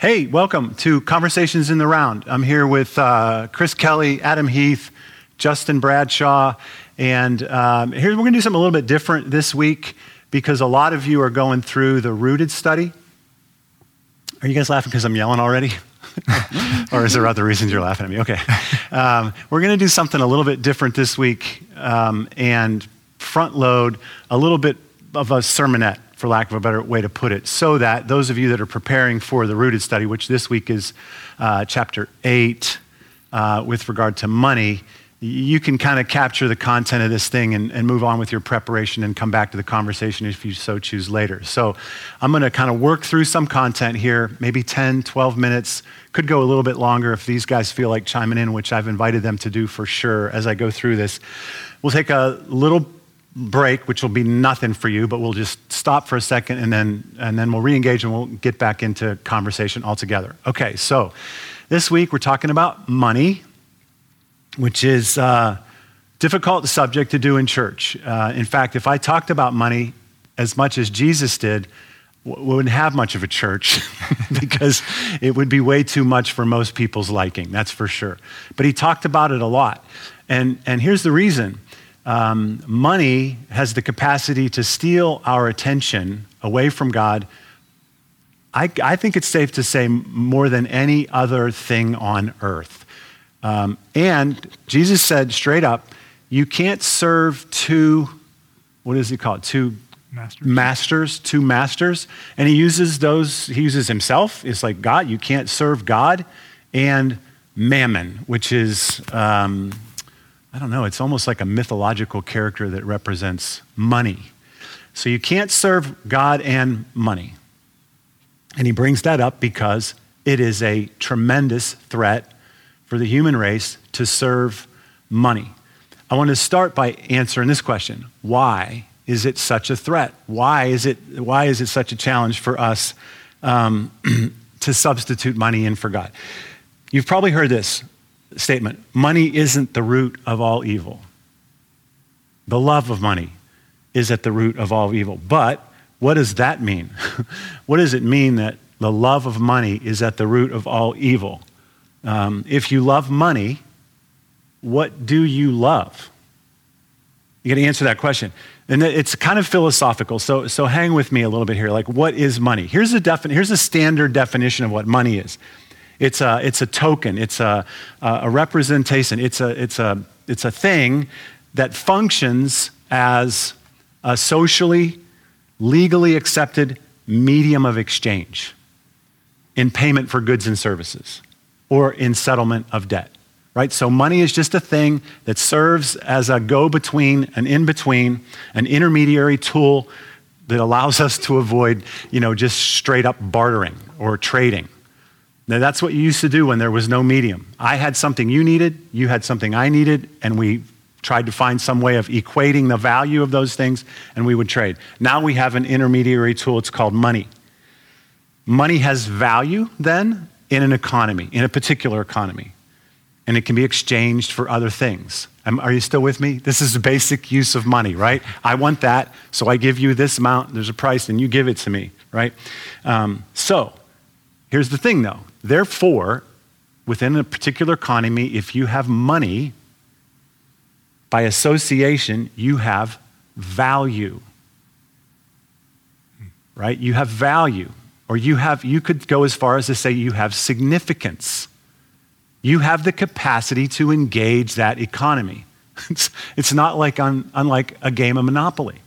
Hey, welcome to Conversations in the Round. I'm here with uh, Chris Kelly, Adam Heath, Justin Bradshaw, and um, here we're going to do something a little bit different this week because a lot of you are going through the Rooted study. Are you guys laughing because I'm yelling already? or is there other reasons you're laughing at me? Okay. Um, we're going to do something a little bit different this week um, and front load a little bit of a sermonette for lack of a better way to put it, so that those of you that are preparing for the rooted study, which this week is uh, chapter 8 uh, with regard to money, you can kind of capture the content of this thing and, and, move on with your preparation and come back to the conversation if you so choose later. So I'm going to kind of work through some content here, maybe 10, 12 minutes. Could go a little bit longer if these guys feel like chiming in, which I've invited them to do for sure as I go through this. We'll take a little break, which will be nothing for you, but we'll just stop for a second and then, and then we'll re-engage and we'll get back into conversation altogether. Okay, so this week we're talking about money, which is a uh, difficult subject to do in church. Uh, in fact, if I talked about money as much as Jesus did, we wouldn't have much of a church because it would be way too much for most people's liking, that's for sure. But he talked about it a lot. And, and here's the reason um, money has the capacity to steal our attention away from God. I, I, think it's safe to say more than any other thing on earth. Um, and Jesus said straight up, you can't serve two, what does he call it? Two masters. masters, two masters. And he uses those, he uses himself. It's like God, you can't serve God and mammon, which is um, I don't know, it's almost like a mythological character that represents money. So you can't serve God and money. And he brings that up because it is a tremendous threat for the human race to serve money. I want to start by answering this question Why is it such a threat? Why is it, why is it such a challenge for us um, to substitute money in for God? You've probably heard this statement money isn't the root of all evil. The love of money is at the root of all evil. But what does that mean? what does it mean that the love of money is at the root of all evil? Um, if you love money, what do you love? You got to answer that question. And it's kind of philosophical, so, so hang with me a little bit here. Like, what is money? Here's a, defin- here's a standard definition of what money is it's a, it's a token, it's a, a representation, it's a, it's, a, it's a thing that functions as a socially, legally accepted medium of exchange in payment for goods and services or in settlement of debt. Right? So money is just a thing that serves as a go between, an in between, an intermediary tool that allows us to avoid, you know, just straight up bartering or trading. Now, that's what you used to do when there was no medium. I had something you needed, you had something I needed, and we tried to find some way of equating the value of those things, and we would trade. Now we have an intermediary tool, it's called money. Money has value then in an economy, in a particular economy, and it can be exchanged for other things. Are you still with me? This is the basic use of money, right? I want that, so I give you this amount, there's a price, and you give it to me, right? Um, so, here's the thing though Therefore, within a particular economy, if you have money, by association, you have value. Right? You have value. Or you have, you could go as far as to say you have significance. You have the capacity to engage that economy. It's, it's not like un, unlike a game of Monopoly.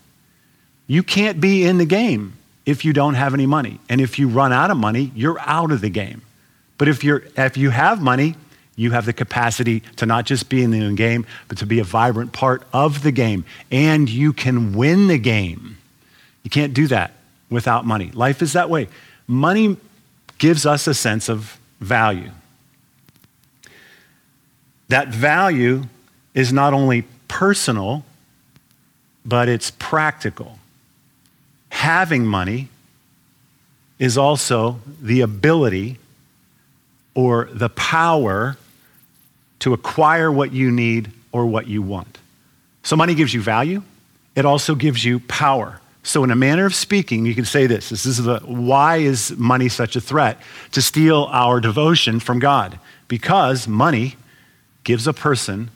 You can't be in the game if you don't have any money. And if you run out of money, you're out of the game. But if, you're, if you have money, you have the capacity to not just be in the game, but to be a vibrant part of the game. And you can win the game. You can't do that without money. Life is that way. Money gives us a sense of value. That value is not only personal, but it's practical. Having money is also the ability or the power to acquire what you need or what you want. So, money gives you value, it also gives you power. So, in a manner of speaking, you can say this. This is the why is money such a threat? To steal our devotion from God. Because money gives a person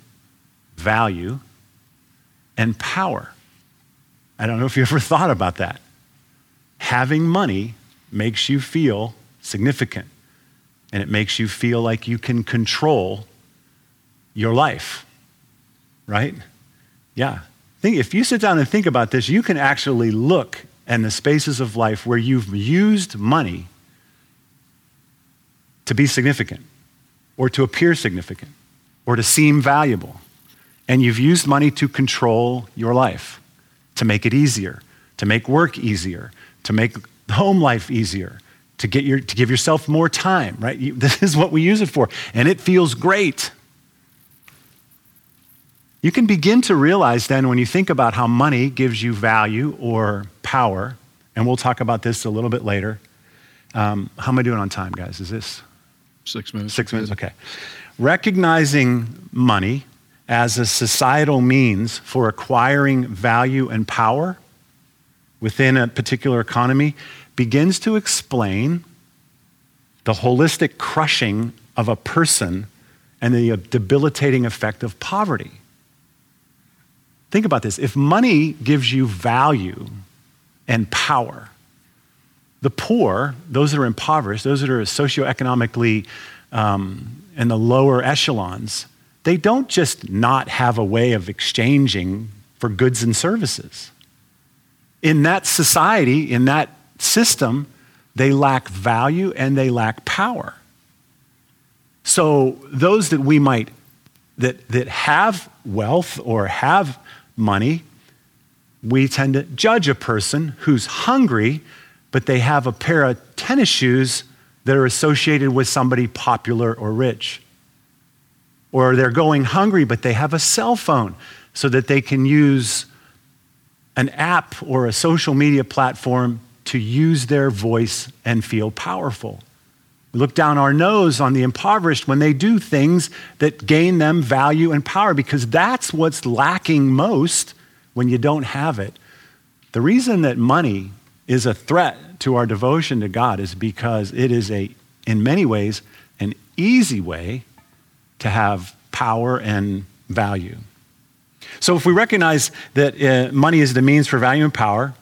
value and power. I don't know if you ever thought about that. Having money makes you feel significant, and it makes you feel like you can control your life, right? Yeah. Think, if you sit down and think about this, you can actually look in the spaces of life where you've used money to be significant or to appear significant or to seem valuable. And you've used money to control your life, to make it easier, to make work easier, to make home life easier, to, get your, to give yourself more time, right? You, this is what we use it for. And it feels great. You can begin to realize then when you think about how money gives you value or power, and we'll talk about this a little bit later. Um, how am I doing on time, guys? Is this? Six minutes. Six minutes, okay. Recognizing money as a societal means for acquiring value and power within a particular economy begins to explain the holistic crushing of a person and the debilitating effect of poverty. Think about this. If money gives you value and power, the poor, those that are impoverished, those that are socioeconomically um, in the lower echelons, they don't just not have a way of exchanging for goods and services. In that society, in that system, they lack value and they lack power. So those that we might that, that have wealth or have money, we tend to judge a person who's hungry, but they have a pair of tennis shoes that are associated with somebody popular or rich. Or they're going hungry, but they have a cell phone so that they can use an app or a social media platform to use their voice and feel powerful. We look down our nose on the impoverished when they do things that gain them value and power because that's what's lacking most when you don't have it. The reason that money is a threat to our devotion to God is because it is a in many ways an easy way to have power and value. So, if we recognize that uh, money is the means for value and power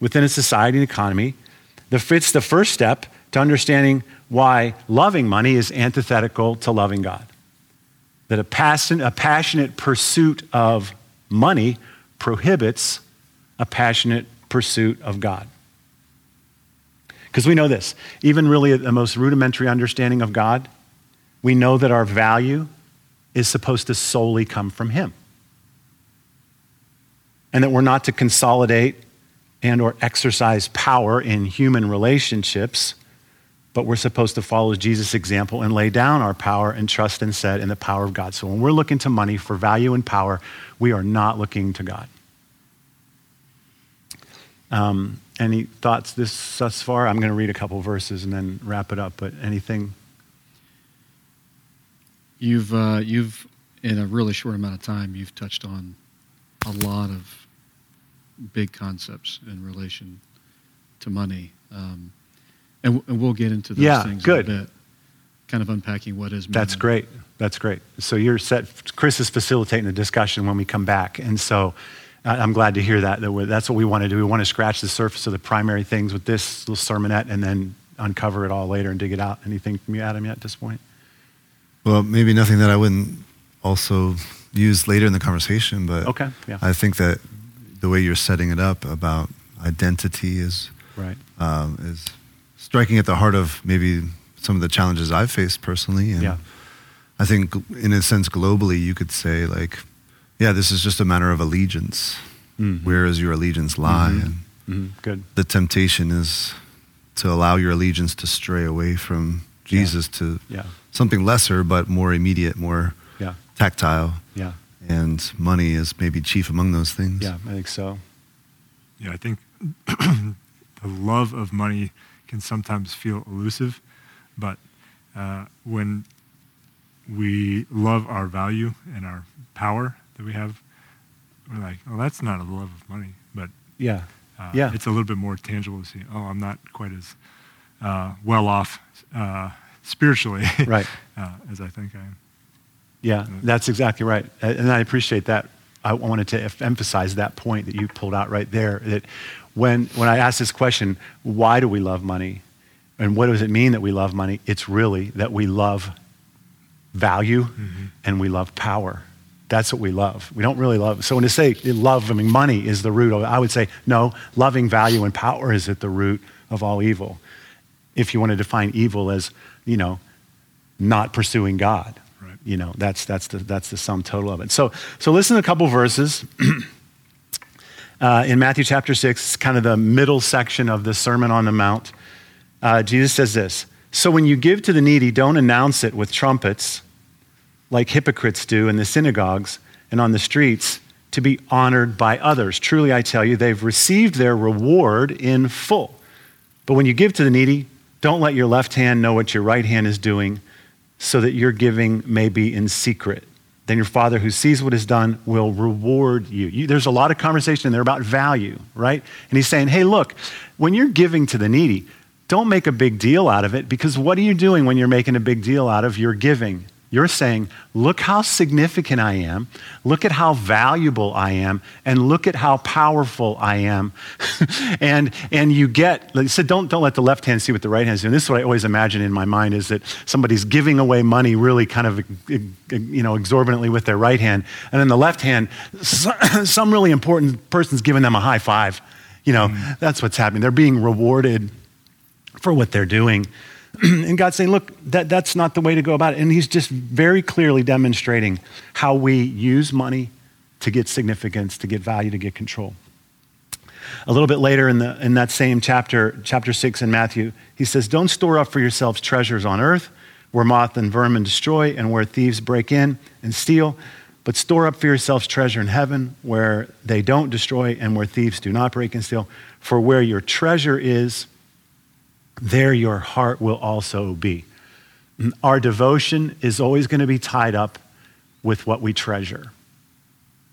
within a society and economy, it's the first step to understanding why loving money is antithetical to loving God. That a, passion, a passionate pursuit of money prohibits a passionate pursuit of God. Because we know this, even really the most rudimentary understanding of God, we know that our value is supposed to solely come from Him. And that we're not to consolidate and or exercise power in human relationships, but we're supposed to follow Jesus' example and lay down our power and trust instead in the power of God. So when we're looking to money for value and power, we are not looking to God. Um, any thoughts this thus far? I'm going to read a couple verses and then wrap it up. But anything? You've uh, you've in a really short amount of time you've touched on a lot of big concepts in relation to money, um, and, and, we'll get into those yeah, things good. in a bit. Kind of unpacking what is. That's great. That's great. So you're set. Chris is facilitating the discussion when we come back, and so I'm glad to hear that. That's what we want to do. We want to scratch the surface of the primary things with this little sermonette and then uncover it all later and dig it out. Anything from you, Adam, yet at this point? Well, maybe nothing that I wouldn't also use later in the conversation, but okay, yeah. I think that the way you're setting it up about identity is right um, is striking at the heart of maybe some of the challenges I've faced personally. And yeah. I think, in a sense, globally, you could say like yeah, this is just a matter of allegiance. Mm-hmm. Where does your allegiance lie? Mm-hmm. Mm-hmm. Good. The temptation is to allow your allegiance to stray away from Jesus yeah. to yeah. something lesser, but more immediate, more yeah. tactile. Yeah. And money is maybe chief among those things. Yeah, I think so. Yeah, I think the love of money can sometimes feel elusive, but uh, when we love our value and our power that we have, we're like, oh, that's not a love of money. But yeah, uh, Yeah. it's a little bit more tangible to see. Oh, I'm not quite as uh, well off uh, spiritually Right. uh, as I think I am. Yeah, mm-hmm. that's exactly right. And I appreciate that. I wanted to emphasize that point that you pulled out right there. That when, when I ask this question, why do we love money? And what does it mean that we love money? It's really that we love value mm-hmm. and we love power. That's what we love. We don't really love. So when to say love, I mean, money is the root of it, I would say, no, loving value and power is at the root of all evil. If you want to define evil as, you know, not pursuing God. You know, that's, that's, the, that's the sum total of it. So, so listen to a couple verses. uh, in Matthew chapter 6, kind of the middle section of the Sermon on the Mount. Uh, Jesus says this So when you give to the needy, don't announce it with trumpets like hypocrites do in the synagogues and on the streets to be honored by others. Truly, I tell you, they've received their reward in full. But when you give to the needy, don't let your left hand know what your right hand is doing, so that your giving may be in secret. Then your Father who sees what is done will reward you. you. There's a lot of conversation there about value, right? And he's saying, hey, look, when you're giving to the needy, don't make a big deal out of it because what are you doing when you're making a big deal out of your giving? You're saying, look how significant I am, look at how valuable I am, and look at how powerful I am. and, and you get, like I said, don't, don't let the left hand see what the right hand is doing. This is what I always imagine in my mind is that somebody's giving away money really kind of, you know, exorbitantly with their right hand. And then the left hand, some really important person's giving them a high five. You know, mm. that's what's happening. They're being rewarded for what they're doing. and God's saying, look, that, that's not the way to go about it. And He's just very clearly demonstrating how we use money to get significance, to get value, to get control. A little bit later in, the, in that same chapter, chapter 6 in Matthew, he says, Don't store up for yourselves treasures on earth where moth and vermin destroy and where thieves break in and steal, but store up for yourselves treasure in heaven where they don't destroy and where thieves do not break and steal. For where your treasure is, there your heart will also be. Our devotion is always going to be tied up with what we treasure.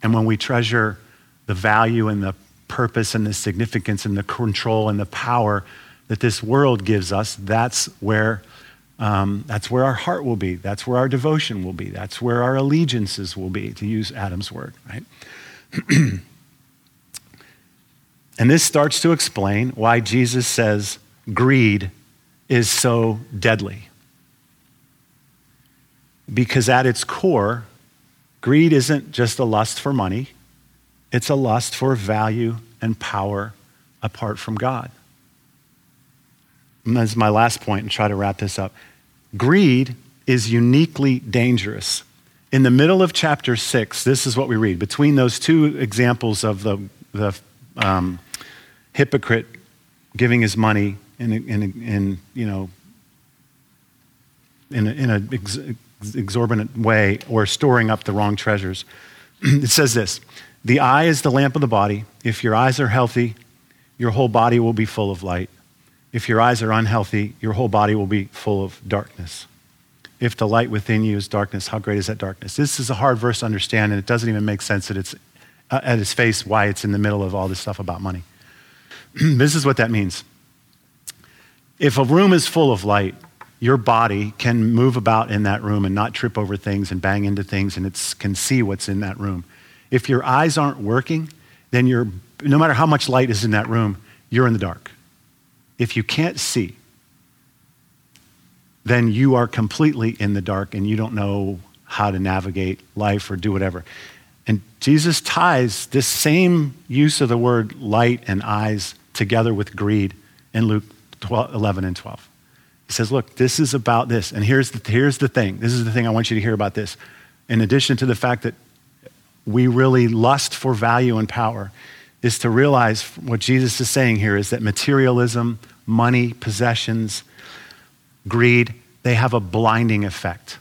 And when we treasure the value and the purpose and the significance and the control and the power that this world gives us, that's where, um, that's where our heart will be. That's where our devotion will be. That's where our allegiances will be, to use Adam's word, right? and this starts to explain why Jesus says, greed is so deadly. Because at its core, greed isn't just a lust for money, it's a lust for value and power apart from God. And that's my last point, and try to wrap this up. Greed is uniquely dangerous. In the middle of chapter six, this is what we read. Between those two examples of the, the um, hypocrite giving his money in, in, in you know, in an ex, exorbitant way or storing up the wrong treasures. it says this The eye is the lamp of the body. If your eyes are healthy, your whole body will be full of light. If your eyes are unhealthy, your whole body will be full of darkness. If the light within you is darkness, how great is that darkness? This is a hard verse to understand, and it doesn't even make sense that it's uh, at its face why it's in the middle of all this stuff about money. this is what that means. If a room is full of light, your body can move about in that room and not trip over things and bang into things and it can see what's in that room. If your eyes aren't working, then you're, no matter how much light is in that room, you're in the dark. If you can't see, then you are completely in the dark and you don't know how to navigate life or do whatever. And Jesus ties this same use of the word light and eyes together with greed in Luke 12, 11 and 12. He says, Look, this is about this. And here's the, here's the thing. This is the thing I want you to hear about this. In addition to the fact that we really lust for value and power, is to realize what Jesus is saying here is that materialism, money, possessions, greed, they have a blinding effect.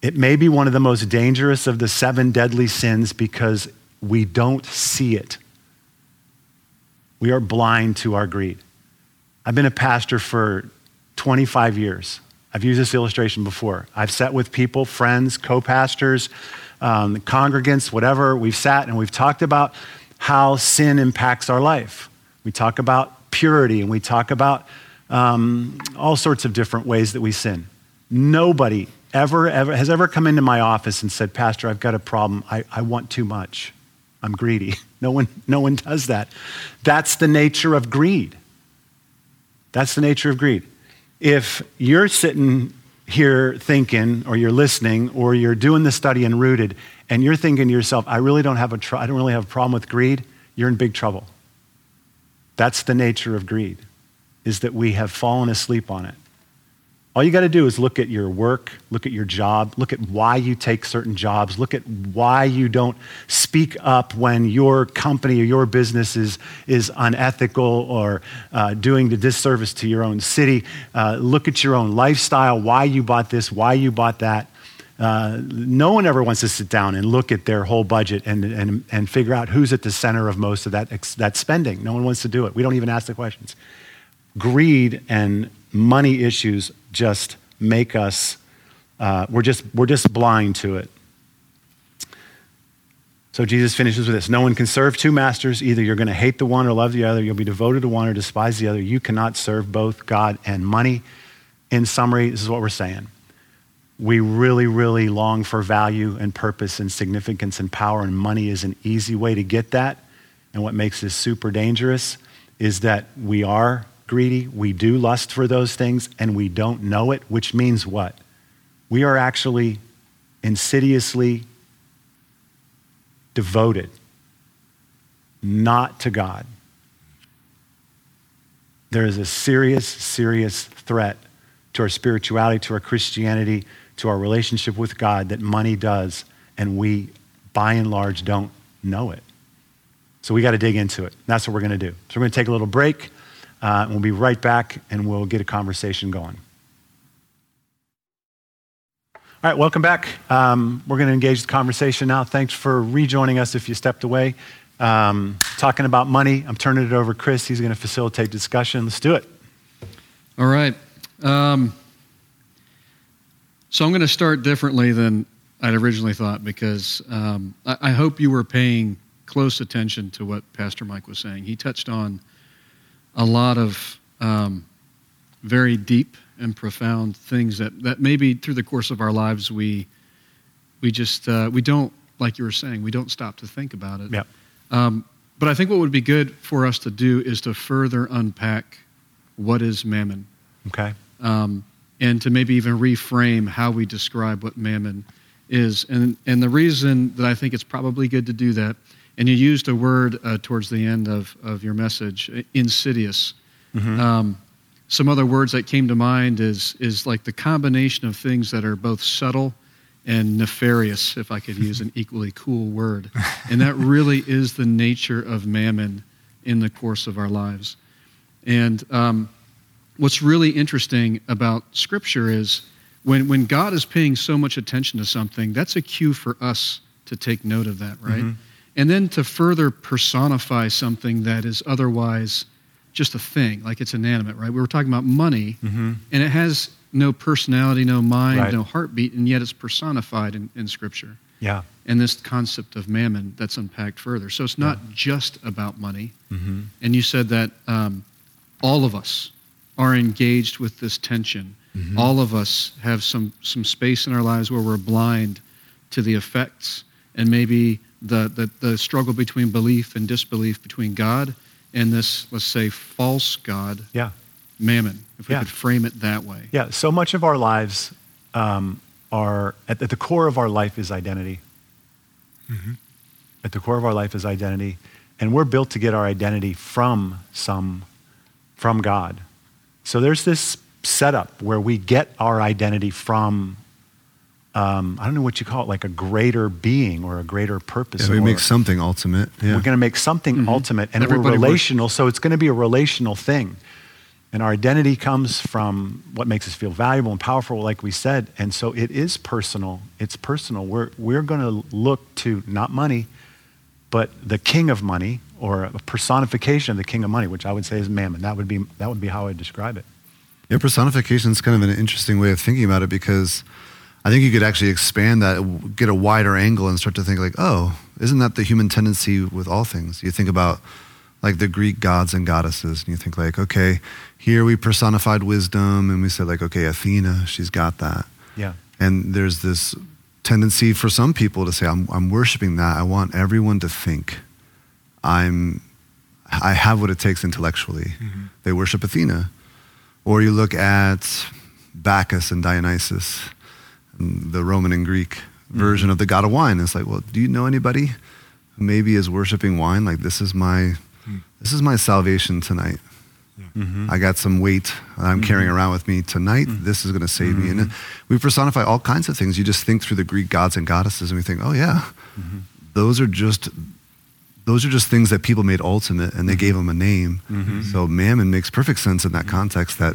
It may be one of the most dangerous of the seven deadly sins because we don't see it. We are blind to our greed. I've been a pastor for 25 years. I've used this illustration before. I've sat with people, friends, co pastors, um, congregants, whatever. We've sat and we've talked about how sin impacts our life. We talk about purity and we talk about um, all sorts of different ways that we sin. Nobody ever, ever has ever come into my office and said, Pastor, I've got a problem. I, I want too much. I'm greedy. No one, no one does that. That's the nature of greed. That's the nature of greed. If you're sitting here thinking, or you're listening, or you're doing the study and rooted, and you're thinking to yourself, I really don't have a, tr- I don't really have a problem with greed, you're in big trouble. That's the nature of greed, is that we have fallen asleep on it. All you got to do is look at your work, look at your job, look at why you take certain jobs, look at why you don't speak up when your company or your business is, is unethical or uh, doing the disservice to your own city. Uh, look at your own lifestyle, why you bought this, why you bought that. Uh, no one ever wants to sit down and look at their whole budget and, and, and figure out who's at the center of most of that, that spending. No one wants to do it. We don't even ask the questions. Greed and money issues just make us, uh, we're, just, we're just blind to it. So Jesus finishes with this No one can serve two masters. Either you're going to hate the one or love the other. You'll be devoted to one or despise the other. You cannot serve both God and money. In summary, this is what we're saying. We really, really long for value and purpose and significance and power, and money is an easy way to get that. And what makes this super dangerous is that we are greedy, we do lust for those things, and we don't know it, which means what? We are actually insidiously devoted not to God. There is a serious, serious threat to our spirituality, to our Christianity, to our relationship with God that money does, and we, by and large, don't know it. So we got to dig into it. That's what we're going to do. So we're going to take a little break. Uh, we'll be right back and we'll get a conversation going. All right, welcome back. Um, we're going to engage the conversation now. Thanks for rejoining us if you stepped away. Um, talking about money, I'm turning it over to Chris. He's going to facilitate discussion. Let's do it. All right. Um, so I'm going to start differently than I'd originally thought because um, I, I hope you were paying close attention to what Pastor Mike was saying. He touched on a lot of um, very deep and profound things that, that maybe through the course of our lives we we just uh, we don't like you were saying we don't stop to think about it. Yeah. Um, but I think what would be good for us to do is to further unpack what is mammon. Okay. Um, and to maybe even reframe how we describe what mammon is. And, and the reason that I think it's probably good to do that and you used a word uh, towards the end of, of your message, insidious. Mm-hmm. Um, some other words that came to mind is, is like the combination of things that are both subtle and nefarious, if I could use an equally cool word. And that really is the nature of mammon in the course of our lives. And um, what's really interesting about Scripture is when, when God is paying so much attention to something, that's a cue for us to take note of that, right? Mm-hmm and then to further personify something that is otherwise just a thing, like it's inanimate, right? We were talking about money, mm-hmm. and it has no personality, no mind, right. no heartbeat, and yet it's personified in, in Scripture. Yeah. And this concept of mammon that's unpacked further. So it's not yeah. just about money. Mm-hmm. And you said that um, all of us are engaged with this tension. Mm-hmm. All of us have some, some space in our lives where we're blind to the effects and maybe the, the, the struggle between belief and disbelief between God and this, let's say, false God, yeah. mammon, if we yeah. could frame it that way. Yeah, so much of our lives um, are, at, at, the core of our life is identity. Mm-hmm. At the core of our life is identity. And we're built to get our identity from some, from God. So there's this setup where we get our identity from um, I don't know what you call it, like a greater being or a greater purpose. Yeah, we make something ultimate. Yeah. We're going to make something mm-hmm. ultimate, and Everybody we're relational, works. so it's going to be a relational thing. And our identity comes from what makes us feel valuable and powerful, like we said. And so it is personal. It's personal. We're, we're going to look to not money, but the king of money, or a personification of the king of money, which I would say is mammon. That would be, that would be how I would describe it. Yeah, personification is kind of an interesting way of thinking about it because I think you could actually expand that, get a wider angle, and start to think like, oh, isn't that the human tendency with all things? You think about like the Greek gods and goddesses, and you think like, okay, here we personified wisdom, and we said like, okay, Athena, she's got that. Yeah. And there's this tendency for some people to say, I'm, I'm worshiping that. I want everyone to think I'm, I have what it takes intellectually. Mm-hmm. They worship Athena. Or you look at Bacchus and Dionysus, the Roman and Greek version of the god of wine. It's like, well, do you know anybody who maybe is worshiping wine? Like, this is my, this is my salvation tonight. Mm-hmm. I got some weight I'm carrying mm-hmm. around with me tonight. Mm-hmm. This is going to save me. And mm-hmm. we personify all kinds of things. You just think through the Greek gods and goddesses, and we think, oh yeah, those are just those are just things that people made ultimate, and they gave them a name. So mammon makes perfect sense in that context. That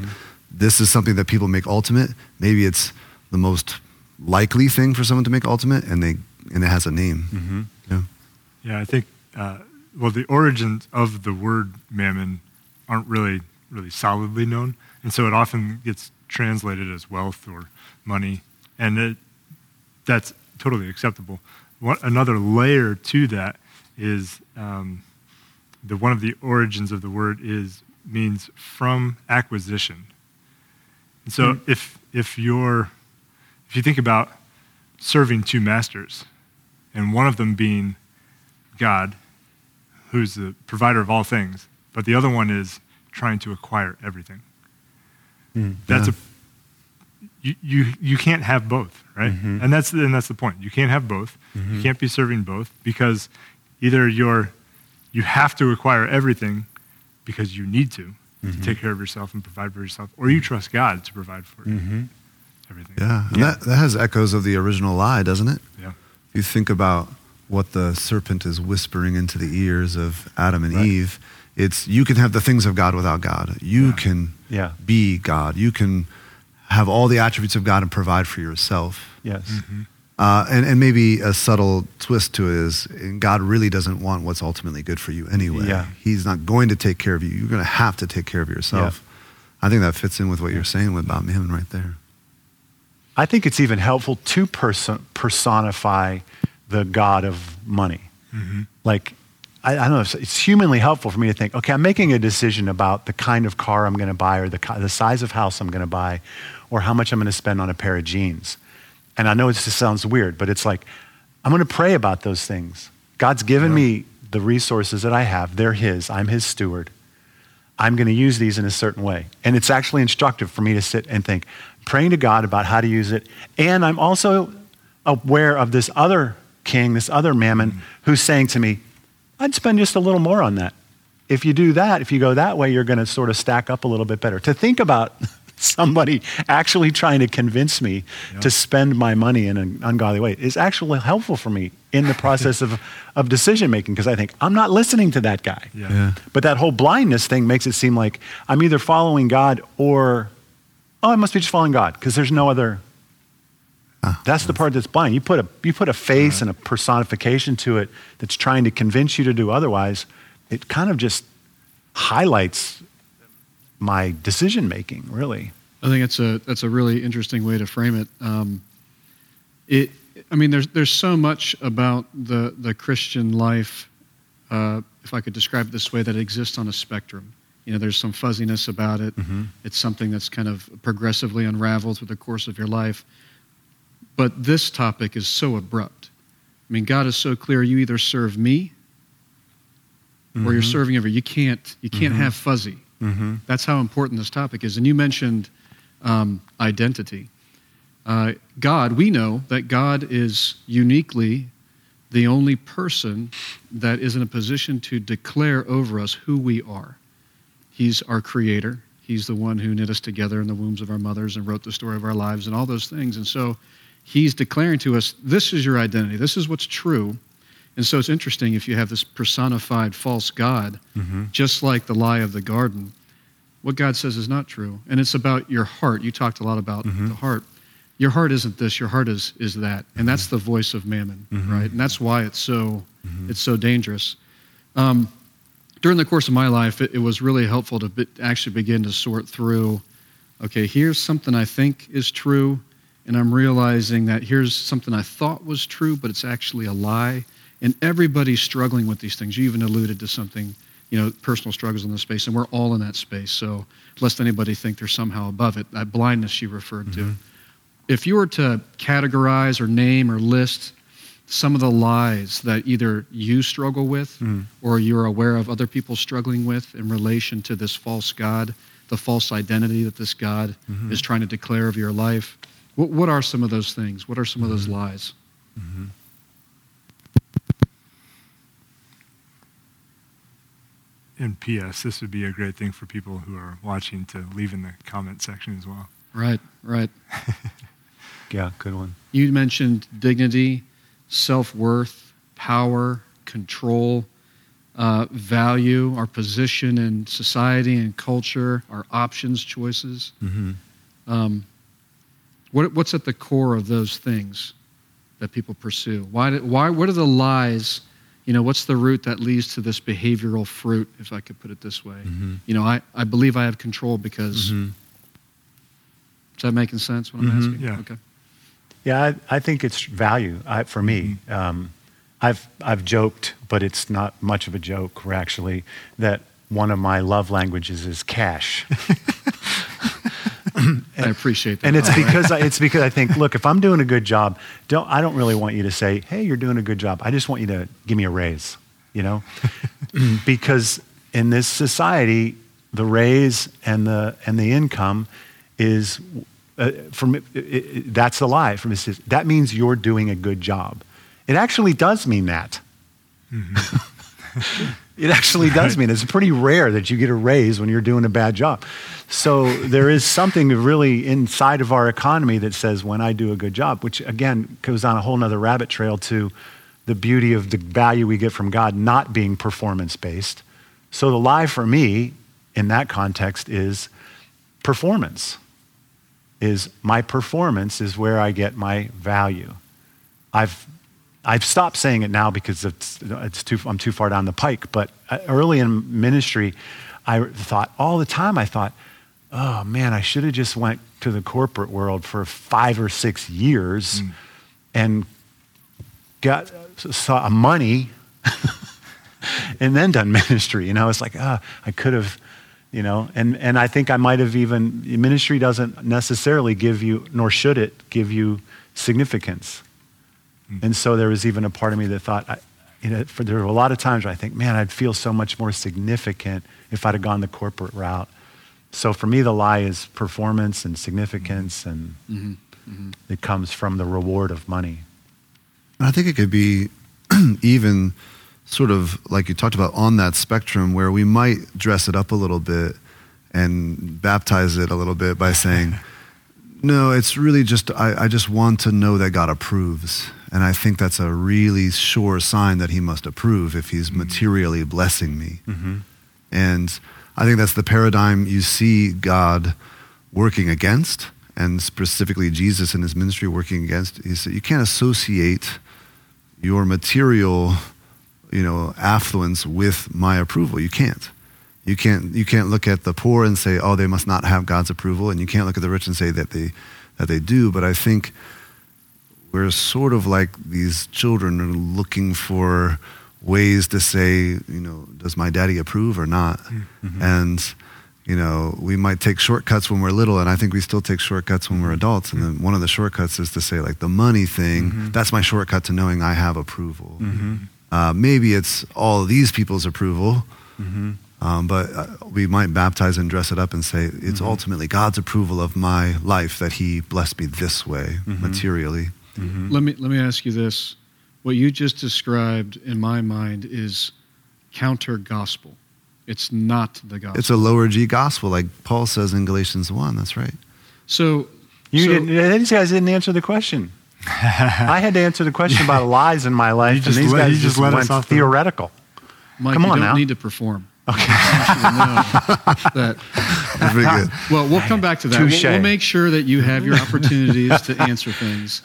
this is something that people make ultimate. Maybe it's the most likely thing for someone to make ultimate, and they and it has a name. Mm-hmm. Yeah. Yeah, I think, uh, well, the origins of the word mammon aren't really, really solidly known. And so it often gets translated as wealth or money. And it, that's totally acceptable. What, another layer to that is um, the one of the origins of the word is means from acquisition. And so if, if you're, if you think about serving two masters, and one of them being God, who's the provider of all things, but the other one is trying to acquire everything. Hmm. That's Yeah. a you, you you can't have both, right? Mm-hmm. And that's and that's the point. You can't have both. Mm-hmm. You can't be serving both because either you're you have to acquire everything because you need to to mm-hmm. take care of yourself and provide for yourself, or you trust God to provide for everything. Yeah. And Yeah. That, that has echoes of the original lie, doesn't it? Yeah. you think about what the serpent is whispering into the ears of Adam and Right. Eve, it's you can have the things of God without God. You Yeah. can Yeah. be God. You can have all the attributes of God and provide for yourself. Yes. Uh, and, and maybe a subtle twist to it is God really doesn't want what's ultimately good for you anyway. Yeah. He's not going to take care of you. You're going to have to take care of yourself. I think that fits in with what you're saying about Mammon right there. I think it's even helpful to person, personify the God of money. Mm-hmm. Like, I, I don't know, it's, it's humanly helpful for me to think, okay, I'm making a decision about the kind of car I'm going to buy or the, the size of house I'm going to buy or how much I'm going to spend on a pair of jeans. And I know this sounds weird, but it's like, I'm going to pray about those things. God's given me the resources that I have, they're His, I'm His steward. I'm going to use these in a certain way. And it's actually instructive for me to sit and think, praying to God about how to use it. And I'm also aware of this other king, this other mammon, who's saying to me, I'd spend just a little more on that. If you do that, if you go that way, you're going to sort of stack up a little bit better. To think about somebody actually trying to convince me to spend my money in an ungodly way is actually helpful for me in the process of, of decision making because I think, I'm not listening to that guy. Yeah. Yeah. But that whole blindness thing makes it seem like I'm either following God or, oh, I must be just following God because there's no other. That's the part that's blind. You put a, you put a face and a personification to it that's trying to convince you to do otherwise. It kind of just highlights my decision making, really. I think it's a that's a really interesting way to frame it. Um, it, I mean, there's there's so much about the the Christian life, uh, if I could describe it this way, that exists on a spectrum. You know, there's some fuzziness about it. It's something that's kind of progressively unraveled through the course of your life. But this topic is so abrupt. I mean, God is so clear. You either serve me, or you're serving over. You can't you can't have fuzzy. That's how important this topic is. And you mentioned um, identity. Uh, God, we know that God is uniquely the only person that is in a position to declare over us who we are. He's our creator. He's the one who knit us together in the wombs of our mothers and wrote the story of our lives and all those things. And so he's declaring to us, this is your identity. This is what's true. And so it's interesting if you have this personified false God, mm-hmm. just like the lie of the garden, what God says is not true. And it's about your heart. You talked a lot about mm-hmm. the heart. Your heart isn't this, your heart is, is that. And that's mm-hmm. the voice of mammon, right? And that's why it's so, it's so dangerous. Um, during the course of my life, it, it was really helpful to be, actually begin to sort through okay, here's something I think is true, and I'm realizing that here's something I thought was true, but it's actually a lie. And everybody's struggling with these things. You even alluded to something, you know, personal struggles in this space, and we're all in that space. So, lest anybody think they're somehow above it, that blindness you referred Mm-hmm. to. If you were to categorize or name or list some of the lies that either you struggle with Mm. or you're aware of other people struggling with in relation to this false God, the false identity that this God Mm-hmm. is trying to declare of your life, what, what are some of those things? What are some of those Mm-hmm. lies? And P.S. This would be a great thing for people who are watching to leave in the comment section as well. Right, right. Yeah, good one. You mentioned dignity, self worth, power, control, uh, value, our position in society and culture, our options, choices. Mm-hmm. Um, what, what's at the core of those things that people pursue? Why, do, why, what are the lies? You know, what's the root that leads to this behavioral fruit, if I could put it this way? Mm-hmm. You know, I, I believe I have control because. Mhm. Is that making sense? What I'm Mhm. asking? Yeah. Okay. Yeah, I, I think it's value I, for me. Um, I've I've joked, but it's not much of a joke. Actually that one of my love languages is cash, and, I appreciate that. and it's because I, it's because I think, look, if I'm doing a good job, don't I don't really want you to say, hey, you're doing a good job. I just want you to give me a raise, you know, because in this society, the raise and the and the income is uh, from it, it, that's a lie. From this that means you're doing a good job. It actually does mean that. It actually does mean it's pretty rare that you get a raise when you're doing a bad job. So there is something really inside of our economy that says when i do a good job which again goes on a whole nother rabbit trail to the beauty of the value we get from god not being performance based so the lie for me in that context is performance is my performance is where I get my value. I've I've stopped saying it now because it's, it's too, I'm too far down the pike. But uh, early in ministry, I thought all the time. I thought, oh man, I should have just went to the corporate world for five or six years and got saw money and then done ministry. You know, it's like, ah, I could have, you know, and, and I think I might have even, ministry doesn't necessarily give you, nor should it give you significance. Hmm. And so there was even a part of me that thought, I, you know, for, there were a lot of times where I think, man, I'd feel so much more significant if I'd have gone the corporate route. So for me, the lie is performance and significance, hmm. and mm-hmm. Mm-hmm. it comes from the reward of money. I think it could be even sort of like you talked about on that spectrum where we might dress it up a little bit and baptize it a little bit by saying, no, it's really just, I, I just want to know that God approves. And I think that's a really sure sign that he must approve if he's mm-hmm. materially blessing me. Mm-hmm. And I think that's the paradigm you see God working against, and specifically Jesus and his ministry working against. He said, you can't associate your material, you know, affluence with my approval. You can't. You can't. You can't look at the poor and say, "Oh, they must not have God's approval," and you can't look at the rich and say that they that they do. But I think we're sort of like these children are looking for ways to say, you know, does my daddy approve or not? Mm-hmm. And you know, we might take shortcuts when we're little, and I think we still take shortcuts when we're adults. And then mm-hmm. one of the shortcuts is to say, like, the money thing, mm-hmm. that's my shortcut to knowing I have approval. Uh, maybe it's all these people's approval, um, but uh, we might baptize and dress it up and say, it's ultimately God's approval of my life that He blessed me this way materially. Let me let me ask you this: What you just described, in my mind, is counter gospel. It's not the gospel. It's a lower G gospel, like Paul says in Galatians 1. That's right. so You so- didn't, these guys didn't answer the question. I had to answer the question about lies in my life, just and these let- guys you just, just let us went off the- theoretical. Mike, Come you on don't now. need to perform. Okay. that, That's pretty good. well, we'll come back to that. We'll, we'll make sure that you have your opportunities to answer things.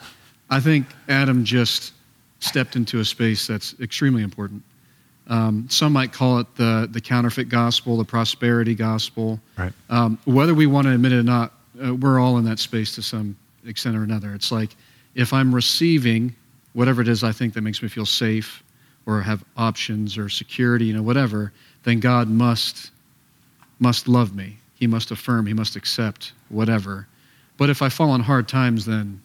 I think Adam just stepped into a space that's extremely important. Um, some might call it the, the counterfeit gospel, the prosperity gospel. Right. Um, whether we want to admit it or not, uh, we're all in that space to some extent or another. It's like if I'm receiving whatever it is I think that makes me feel safe or have options or security, you know, whatever, then God must must love me. He must affirm, he must accept whatever. But if I fall on hard times, then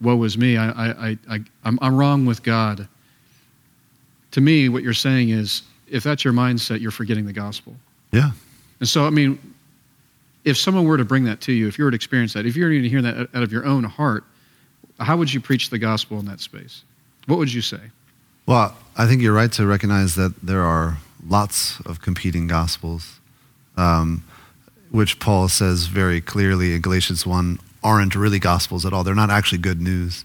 woe is me. I, I, I, I'm, I'm wrong with God. To me, what you're saying is if that's your mindset, you're forgetting the gospel. Yeah. And so, I mean, if someone were to bring that to you, if you were to experience that, if you were to hear that out of your own heart, how would you preach the gospel in that space? What would you say? Well, I think you're right to recognize that there are lots of competing gospels, um, which Paul says very clearly in Galatians 1 aren't really gospels at all. They're not actually good news.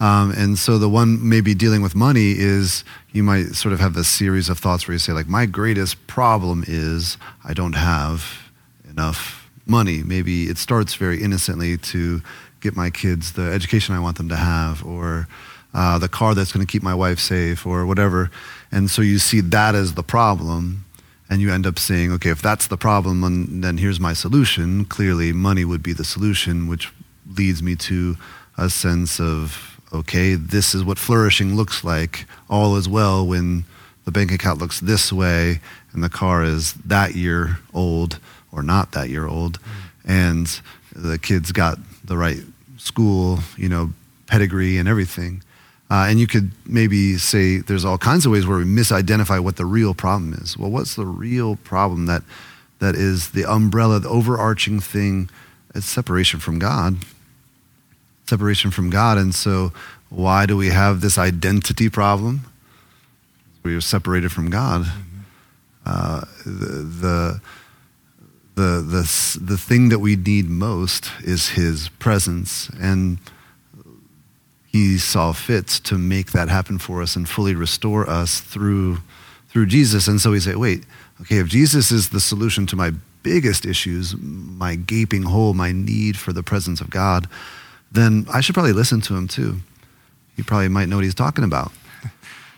Um, and so the one maybe dealing with money is you might sort of have a series of thoughts where you say, like, my greatest problem is I don't have enough money. Maybe it starts very innocently to get my kids the education I want them to have, or uh, the car that's going to keep my wife safe, or whatever. And so you see that as the problem, and you end up saying, okay, if that's the problem, then here's my solution. Clearly, money would be the solution, which leads me to a sense of, okay, this is what flourishing looks like. All is well when the bank account looks this way and the car is that year old or not that year old, and the kids got the right school, you know, pedigree and everything. Uh, and you could maybe say there's all kinds of ways where we misidentify what the real problem is. Well, what's the real problem that, that is the umbrella, the overarching thing? It's separation from God. Separation from God. And so, why do we have this identity problem? We are separated from God. Uh, the, the, the, the, the thing that we need most is His presence. And he saw fit to make that happen for us and fully restore us through through Jesus. And so we say, wait, okay, if Jesus is the solution to my biggest issues, my gaping hole, my need for the presence of God, then I should probably listen to him too. He probably might know what he's talking about.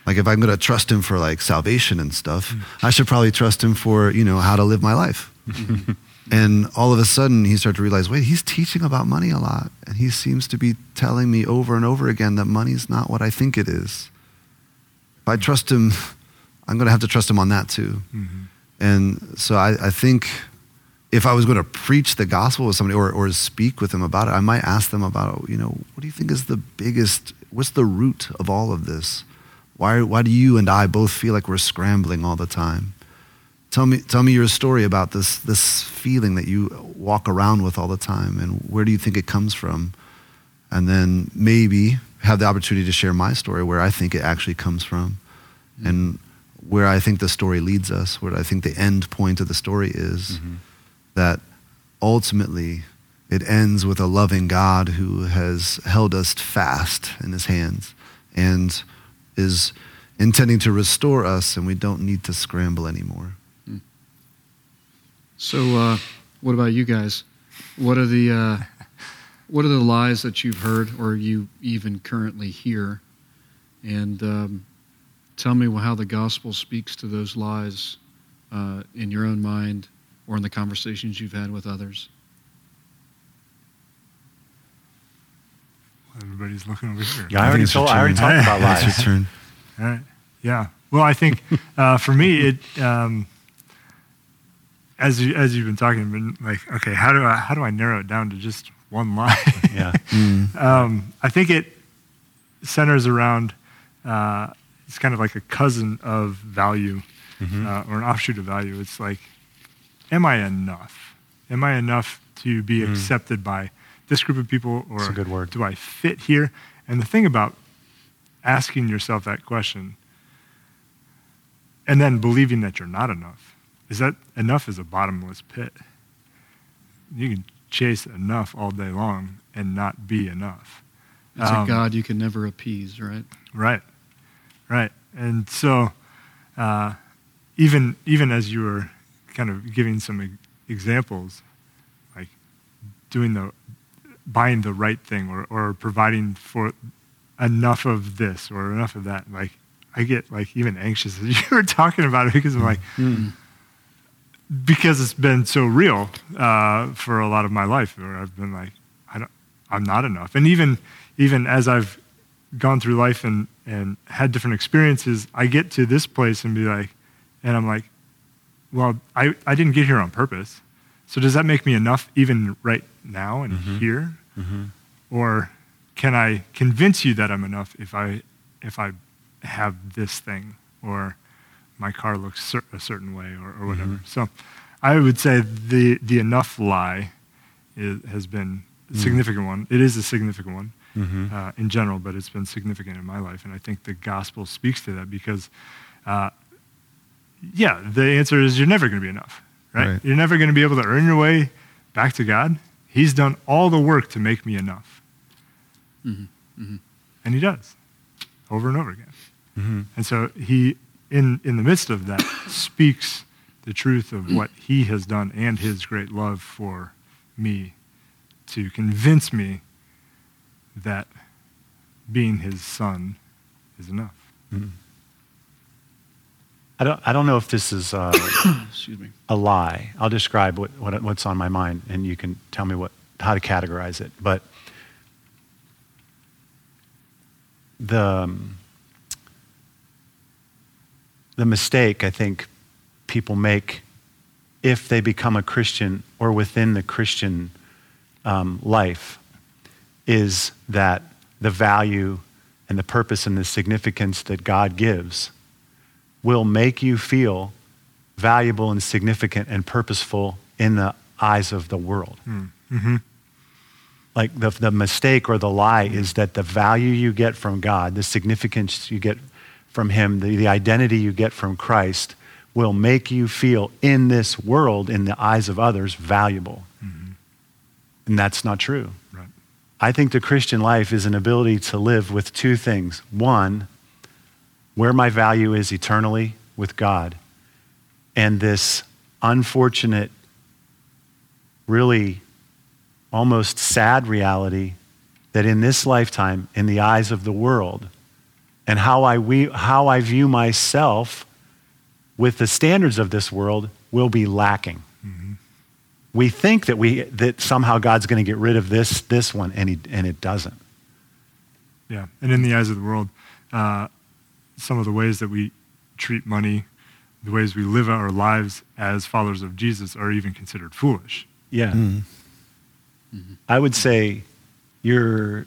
Like if I'm going to trust him for like salvation and stuff, mm. I should probably trust him for, you know, how to live my life. And all of a sudden, he started to realize wait, he's teaching about money a lot. And he seems to be telling me over and over again that money's not what I think it is. If I trust him, I'm going to have to trust him on that too. Mm-hmm. And so I, I, think if I was going to preach the gospel with somebody or, or speak with them about it, I might ask them about, you know, what do you think is the biggest, what's the root of all of this? Why, why do you and I both feel like we're scrambling all the time? Tell me, tell me your story about this, this feeling that you walk around with all the time, and where do you think it comes from? And then maybe have the opportunity to share my story where I think it actually comes from, mm-hmm. and where I think the story leads us, where I think the end point of the story is mm-hmm. that ultimately it ends with a loving God who has held us fast in his hands and is intending to restore us, and we don't need to scramble anymore. So, uh, what about you guys? What are the uh, what are the lies that you've heard or you even currently hear? And um, tell me how the gospel speaks to those lies uh, in your own mind or in the conversations you've had with others. Everybody's looking over here. Yeah, I, I already told. I already talked about lies. It's your turn. All right. Yeah. Well, I think uh, for me, it um, as you as you've been talking, been like, okay, how do I how do I narrow it down to just one line? yeah. Mm. Um, I think it centers around. Uh, it's kind of like a cousin of value, mm-hmm. uh, or an offshoot of value. It's like, am I enough? Am I enough to be mm. accepted by this group of people, or good word. do I fit here? And the thing about asking yourself that question, and then believing that you're not enough is that enough is a bottomless pit. You can chase enough all day long and not be enough. It's um, a God you can never appease, right? Right, right. And so, uh, even even as you were kind of giving some examples, like doing the buying the right thing or, or providing for enough of this or enough of that, like I get like even anxious as you were talking about it because I'm like, mm because it's been so real uh, for a lot of my life where I've been like, I don't, I'm not enough. And even even as I've gone through life and, and had different experiences, I get to this place and be like, and I'm like, well, I, I didn't get here on purpose. So does that make me enough even right now and Mm-hmm. here? Or can I convince you that I'm enough if I if I have this thing or my car looks cer- a certain way or, or whatever? Mm-hmm. So I would say the the enough lie is, has been a mm-hmm. significant one. It is a significant one mm-hmm. uh, in general, but it's been significant in my life, and I think the gospel speaks to that because. Uh, yeah, the answer is you're never going to be enough, right? Right. You're never going to be able to earn your way back to God. He's done all the work to make me enough. And he does over and over again. And so he, in, in the midst of that, speaks the truth of what he has done and his great love for me to convince me that being his son is enough. I don't, I don't know if this is uh, Excuse me. a lie. I'll describe what, what, what's on my mind, and you can tell me what, how to categorize it. But the, um, the mistake I think people make if they become a Christian or within the Christian um, life is that the value and the purpose and the significance that God gives will make you feel valuable and significant and purposeful in the eyes of the world. Like the, the mistake or the lie is that the value you get from God, the significance you get from Him, the, the identity you get from Christ will make you feel in this world, in the eyes of others, valuable. Mm-hmm. And that's not true. Right. I think the Christian life is an ability to live with two things. One, where my value is eternally with God, and this unfortunate, really almost sad reality that in this lifetime, in the eyes of the world, and how I, we, how I view myself with the standards of this world will be lacking. We think that, we, that somehow God's going to get rid of this, this one, and, he, and it doesn't. Yeah, and in the eyes of the world, uh, some of the ways that we treat money, the ways we live our lives as followers of Jesus are even considered foolish. Yeah. I would say you're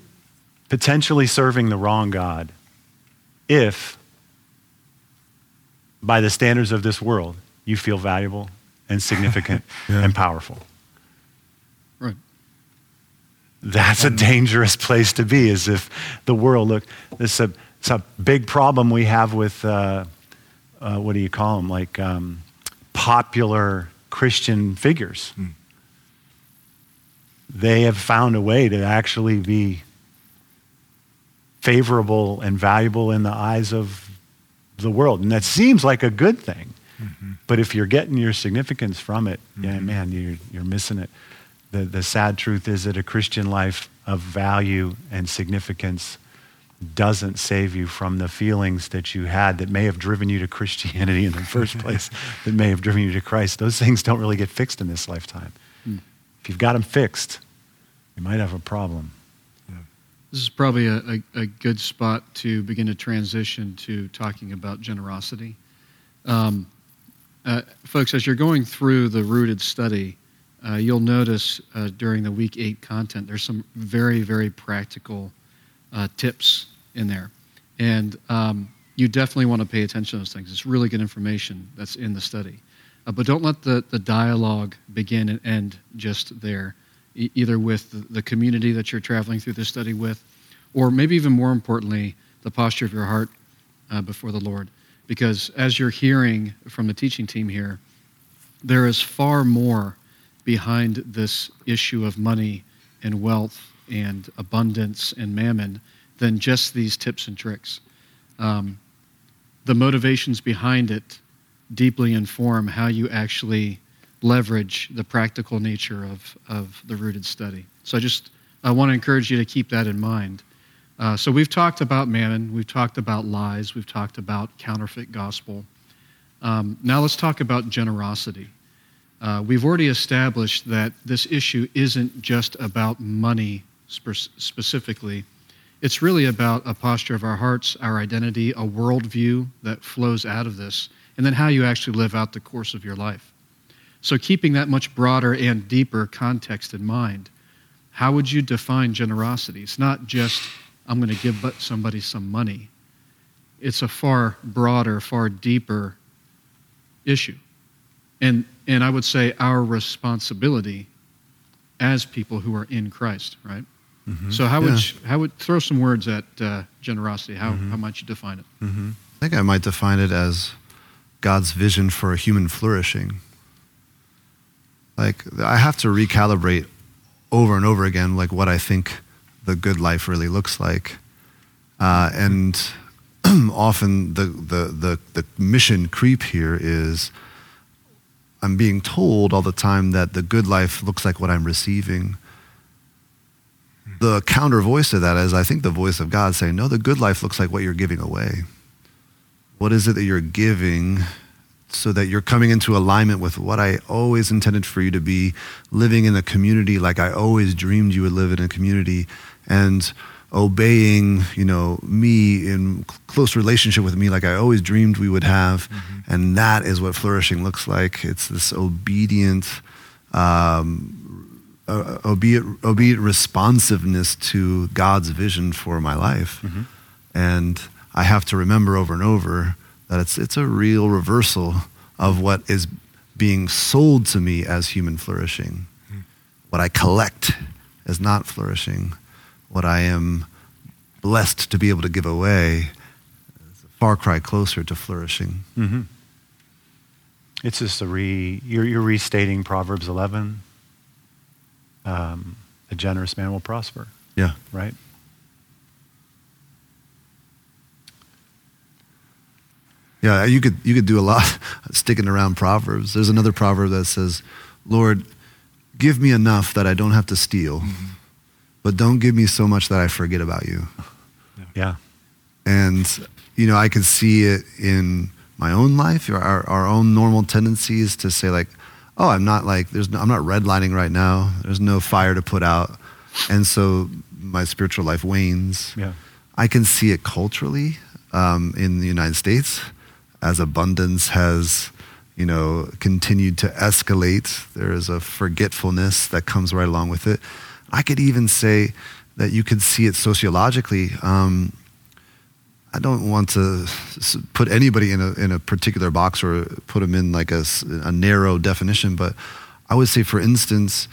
potentially serving the wrong God if, by the standards of this world, you feel valuable and significant Yeah. and powerful. Right. That's a dangerous place to be, as if the world, look, this is a, it's a big problem we have with, uh, uh, what do you call them, like um, popular Christian figures. They have found a way to actually be favorable and valuable in the eyes of the world. And that seems like a good thing. Mm-hmm. But if you're getting your significance from it, yeah, mm-hmm. man, you're, you're missing it. The, the sad truth is that a Christian life of value and significance doesn't save you from the feelings that you had that may have driven you to Christianity in the first place, that may have driven you to Christ. Those things don't really get fixed in this lifetime. Hmm. If you've got them fixed, you might have a problem. This is probably a, a, a good spot to begin to transition to talking about generosity. Um, uh, folks, as you're going through the rooted study, uh, you'll notice uh, during the week eight content, there's some very, very practical uh, tips in there. And um, you definitely want to pay attention to those things. It's really good information that's in the study. Uh, but don't let the, the dialogue begin and end just there, either with the, the community that you're traveling through this study with, or maybe even more importantly, the posture of your heart uh, before the Lord. Because as you're hearing from the teaching team here, there is far more behind this issue of money and wealth and abundance and mammon than just these tips and tricks. Um, the motivations behind it deeply inform how you actually leverage the practical nature of, of the rooted study. So I just I want to encourage you to keep that in mind. Uh, so we've talked about mammon, we've talked about lies, we've talked about counterfeit gospel. Um, now let's talk about generosity. Uh, we've already established that this issue isn't just about money spe- specifically, it's really about a posture of our hearts, our identity, a worldview that flows out of this, and then how you actually live out the course of your life. So, keeping that much broader and deeper context in mind, how would you define generosity? It's not just, I'm going to give somebody some money. It's a far broader, far deeper issue. And, and I would say our responsibility as people who are in Christ, right? Mm-hmm. So how yeah. would you, how would throw some words at uh, generosity? How mm-hmm. how might you define it? Mm-hmm. I think I might define it as God's vision for a human flourishing. Like I have to recalibrate over and over again, like what I think the good life really looks like, uh, and often the, the the the mission creep here is. I'm being told all the time that the good life looks like what I'm receiving the counter voice to that is, I think, the voice of God saying, No, the good life looks like what you're giving away. What is it that you're giving so that you're coming into alignment with what I always intended for you to be, living in a community like I always dreamed you would live in a community, and obeying, you know, me in close relationship with me like I always dreamed we would have. Mm-hmm. And that is what flourishing looks like. It's this obedient, um, uh, obedient, obedient responsiveness to God's vision for my life. Mm-hmm. And I have to remember over and over that it's, it's a real reversal of what is being sold to me as human flourishing. Mm-hmm. What I collect is not flourishing. What I am blessed to be able to give away is a far cry closer to flourishing. Mm-hmm. It's just a re, you're, you're restating Proverbs 11 um, a generous man will prosper. Yeah. Right? Yeah, you could you could do a lot sticking around proverbs. There's another proverb that says, "Lord, give me enough that I don't have to steal, mm-hmm. but don't give me so much that I forget about you." Yeah. And you know, I can see it in my own life, our, our own normal tendencies to say like, oh, I'm not like, there's no, I'm not redlining right now. There's no fire to put out. And so my spiritual life wanes. Yeah. I can see it culturally um, in the United States as abundance has, you know, continued to escalate. There is a forgetfulness that comes right along with it. I could even say that you could see it sociologically. Um, I don't want to put anybody in a, in a particular box or put them in like a, a narrow definition, but I would say, for instance,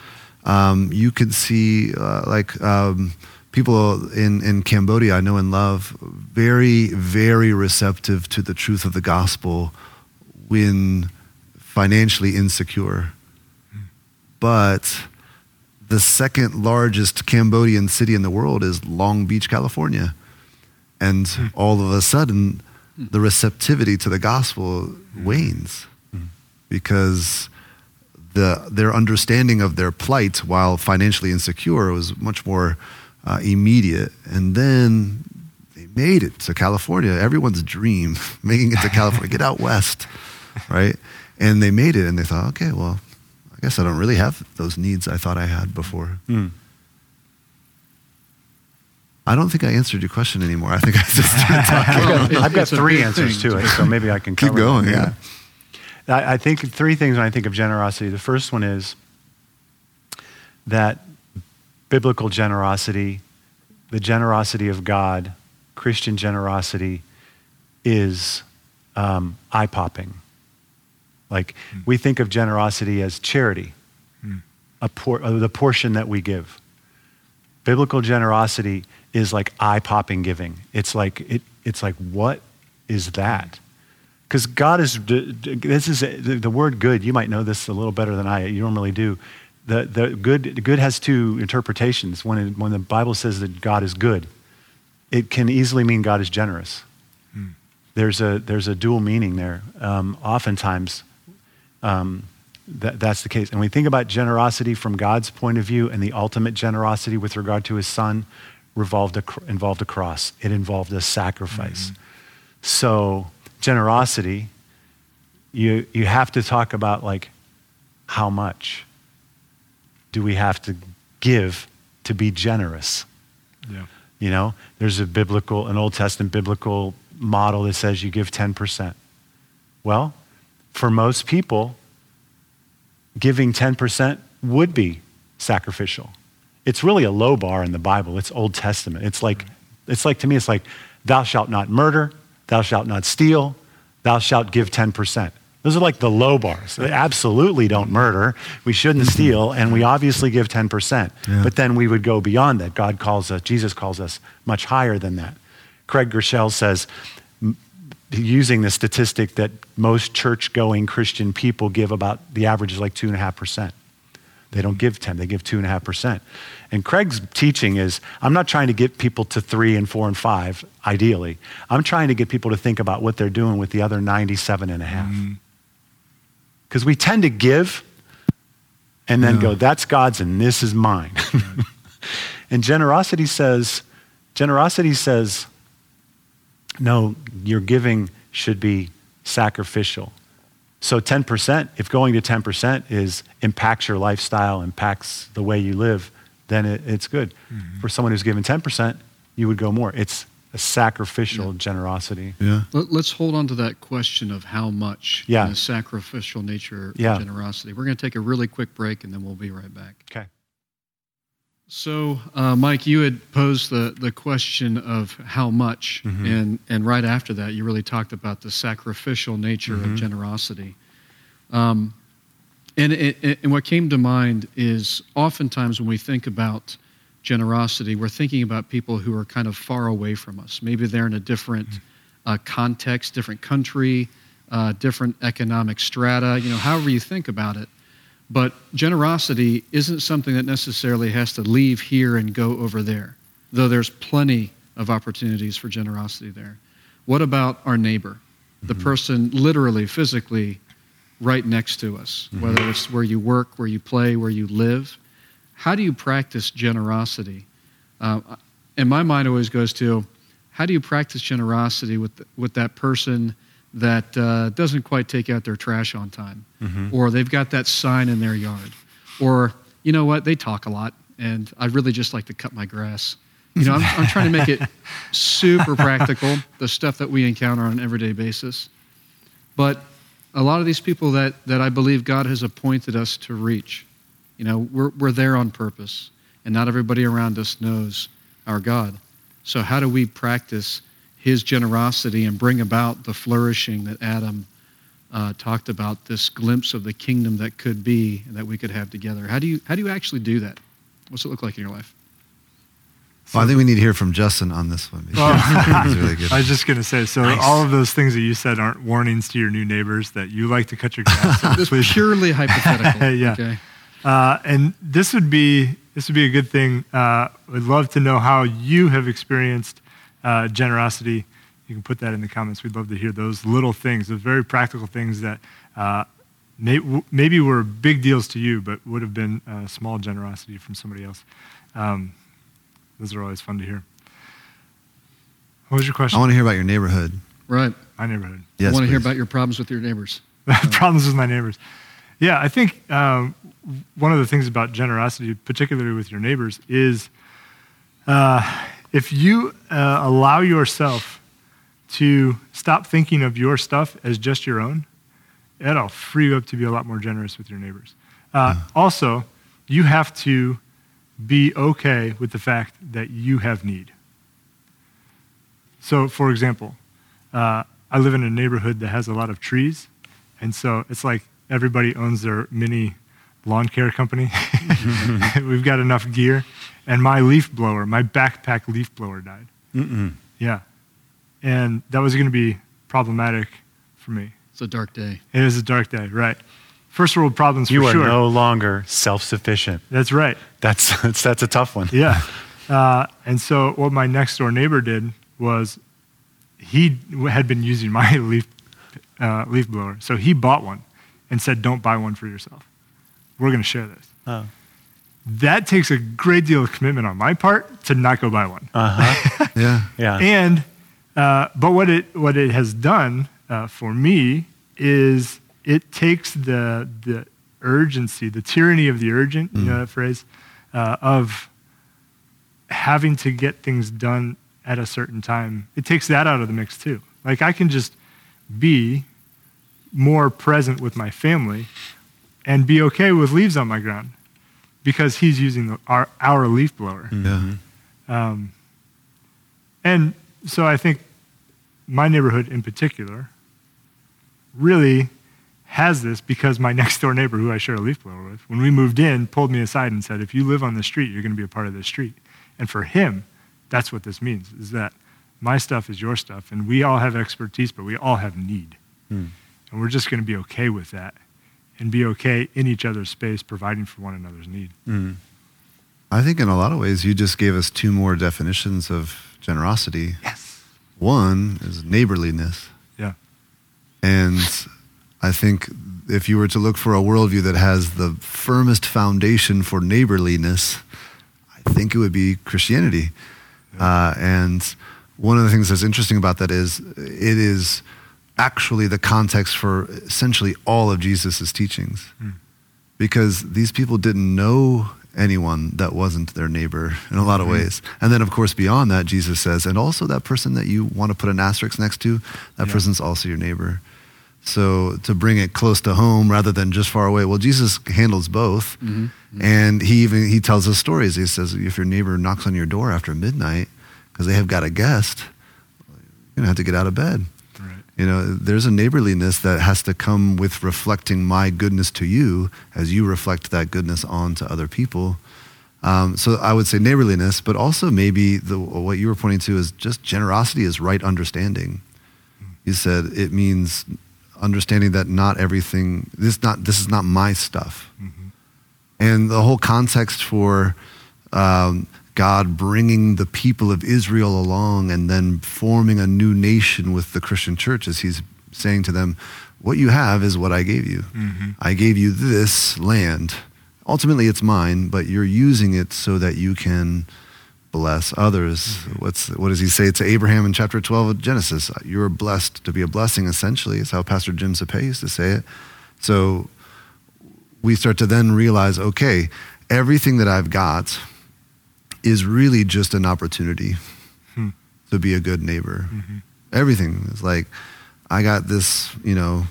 um, you could see uh, like um, people in, in Cambodia, I know and love, very, very receptive to the truth of the gospel when financially insecure. But the second largest Cambodian city in the world is Long Beach, California. And all of a sudden, the receptivity to the gospel wanes because the, their understanding of their plight while financially insecure was much more uh, immediate. And then they made it to California. Everyone's dream, making it to California, get out west, right? And they made it and they thought, okay, well, I guess I don't really have those needs I thought I had before. Mm. I don't think I answered your question anymore. I think I just started talking. I've got three answers to it, so maybe I can keep going. Yeah. I, I think three things when I think of generosity. The first one is that biblical generosity, the generosity of God, Christian generosity, is um, eye popping. Like mm. we think of generosity as charity, mm. a por- uh, the portion that we give. Biblical generosity is like eye popping giving. It's like, it, it's like, what is that? Because God is, this is the word good. You might know this a little better than I. You normally do. The, the good, good has two interpretations. When, it, when the Bible says that God is good, it can easily mean God is generous. Hmm. There's, a, there's a dual meaning there. Um, oftentimes, um, that, that's the case. And we think about generosity from God's point of view and the ultimate generosity with regard to his son revolved a, involved a cross. It involved a sacrifice. Mm-hmm. So generosity, you, you have to talk about like how much do we have to give to be generous. Yeah. You know, there's a biblical, an Old Testament biblical model that says you give 10%. Well, for most people, giving 10% would be sacrificial. It's really a low bar in the Bible. It's Old Testament. It's like, it's like to me, it's like, thou shalt not murder, thou shalt not steal, thou shalt give 10%. Those are like the low bars. They absolutely don't murder. We shouldn't mm-hmm. steal, and we obviously give 10%. Yeah. But then we would go beyond that. God calls us, Jesus calls us much higher than that. Craig Groeschel says, using the statistic that most church going Christian people give about the average is like 2.5%. They don't give 10, they give 2.5%. And Craig's teaching is I'm not trying to get people to three and four and five, ideally. I'm trying to get people to think about what they're doing with the other 97 and a half. Mm-hmm. Because we tend to give and then Yeah. go, that's God's and this is mine. and generosity says, generosity says, no, your giving should be sacrificial. So 10%, if going to 10% is impacts your lifestyle, impacts the way you live, then it, it's good. Mm-hmm. For someone who's given 10%, you would go more. It's a sacrificial generosity. Yeah. Let, us hold on to that question of how much Yeah. and the sacrificial nature Yeah. of generosity. We're going to take a really quick break and then we'll be right back. Okay. So, uh, Mike, you had posed the, the question of how much, and, and right after that, you really talked about the sacrificial nature of generosity. Um, and, it, and what came to mind is oftentimes when we think about generosity, we're thinking about people who are kind of far away from us. Maybe they're in a different uh, context, different country, uh, different economic strata, you know, however you think about it. But generosity isn't something that necessarily has to leave here and go over there, though there's plenty of opportunities for generosity there. What about our neighbor, the person literally, physically right next to us, whether it's where you work, where you play, where you live? How do you practice generosity? Uh, and my mind always goes to how do you practice generosity with, with that person that uh, doesn't quite take out their trash on time? Or they've got that sign in their yard? Or, you know what, they talk a lot and I'd really just like to cut my grass. You know, I'm, I'm trying to make it super practical, the stuff that we encounter on an everyday basis. But a lot of these people that, that I believe God has appointed us to reach, you know, we're, we're there on purpose, and not everybody around us knows our God. So, how do we practice His generosity and bring about the flourishing that Adam uh, talked about, this glimpse of the kingdom that could be and that we could have together? How do you, how do you actually do that? What's it look like in your life? Well, I think we need to hear from Justin on this one. Well, really good. I was just going to say, so all of those things that you said aren't warnings to your new neighbors that you like to cut your grass. so This please purely hypothetical. Yeah. Okay. Uh, and this would be this would be a good thing. Uh, would love to know how you have experienced uh, generosity. You can put that in the comments. We'd love to hear those little things, those very practical things that uh, may, w- maybe were big deals to you, but would have been uh, small generosity from somebody else. Um, those are always fun to hear. What was your question? I want to hear about your neighborhood. Right. My neighborhood. I want to hear about your problems with your neighbors. problems with my neighbors. Yeah, I think um, one of the things about generosity, particularly with your neighbors, is uh, if you uh, allow yourself to stop thinking of your stuff as just your own, it'll free you up to be a lot more generous with your neighbors. Uh, Also, you have to be okay with the fact that you have need. So, for example, uh, I live in a neighborhood that has a lot of trees, and so it's like everybody owns their mini lawn care company. We've got enough gear, and my leaf blower, my backpack leaf blower died. Mm-mm. Yeah, and that was going to be problematic for me. It's a dark day. It was a dark day, right? First world problems You for are sure. no longer self sufficient. That's right. That's, that's, that's a tough one. Yeah. Uh, and so what my next door neighbor did was he had been using my leaf, uh, leaf blower. So he bought one and said, don't buy one for yourself. We're going to share this. Oh. That takes a great deal of commitment on my part to not go buy one. Uh huh. Yeah. Yeah. And, uh, but what it, what it has done uh, for me is it takes the, the urgency, the tyranny of the urgent, you know that phrase, uh, of having to get things done at a certain time, it takes that out of the mix too. Like I can just be more present with my family and be okay with leaves on my ground because he's using the, our, our leaf blower. Yeah. Um, and so I think my neighborhood in particular really has this because my next door neighbor, who I share a leaf blower with, when we moved in, pulled me aside and said, if you live on the street, you're going to be a part of this street. And for him, that's what this means, is that my stuff is your stuff, and we all have expertise, but we all have need. Hmm. And we're just going to be okay with that and be okay in each other's space, providing for one another's need. Mm. I think in a lot of ways, you just gave us two more definitions of generosity. Yes. One is neighborliness. Yeah. And I think if you were to look for a worldview that has the firmest foundation for neighborliness, I think it would be Christianity. Uh, and one of the things that's interesting about that is it is actually the context for essentially all of Jesus' teachings. Mm. Because these people didn't know anyone that wasn't their neighbor in a lot of Mhm. ways. And then, of course, beyond that, Jesus says, and also that person that you want to put an asterisk next to, that Yeah. person's also your neighbor. So to bring it close to home rather than just far away, well, Jesus handles both. Mhm. And he even he tells us stories. He says, if your neighbor knocks on your door after midnight because they have got a guest, you're gonna have to get out of bed. You know, there's a neighborliness that has to come with reflecting my goodness to you as you reflect that goodness on to other people. Um, so I would say neighborliness, but also maybe the, what you were pointing to is just generosity is right understanding. You said it means understanding that not everything this not this is not my stuff. Mhm. And the whole context for um, God bringing the people of Israel along and then forming a new nation with the Christian church as he's saying to them, What you have is what I gave you. Mhm. I gave you this land. Ultimately, it's mine, but you're using it so that you can bless others. What's, what does he say to Abraham in chapter 12 of Genesis? You're blessed to be a blessing, essentially, is how Pastor Jim Sepe used to say it. So we start to then realize okay, everything that I've got is really just an opportunity Hmm. to be a good neighbor. Mhm. Everything is like, I got this, you know,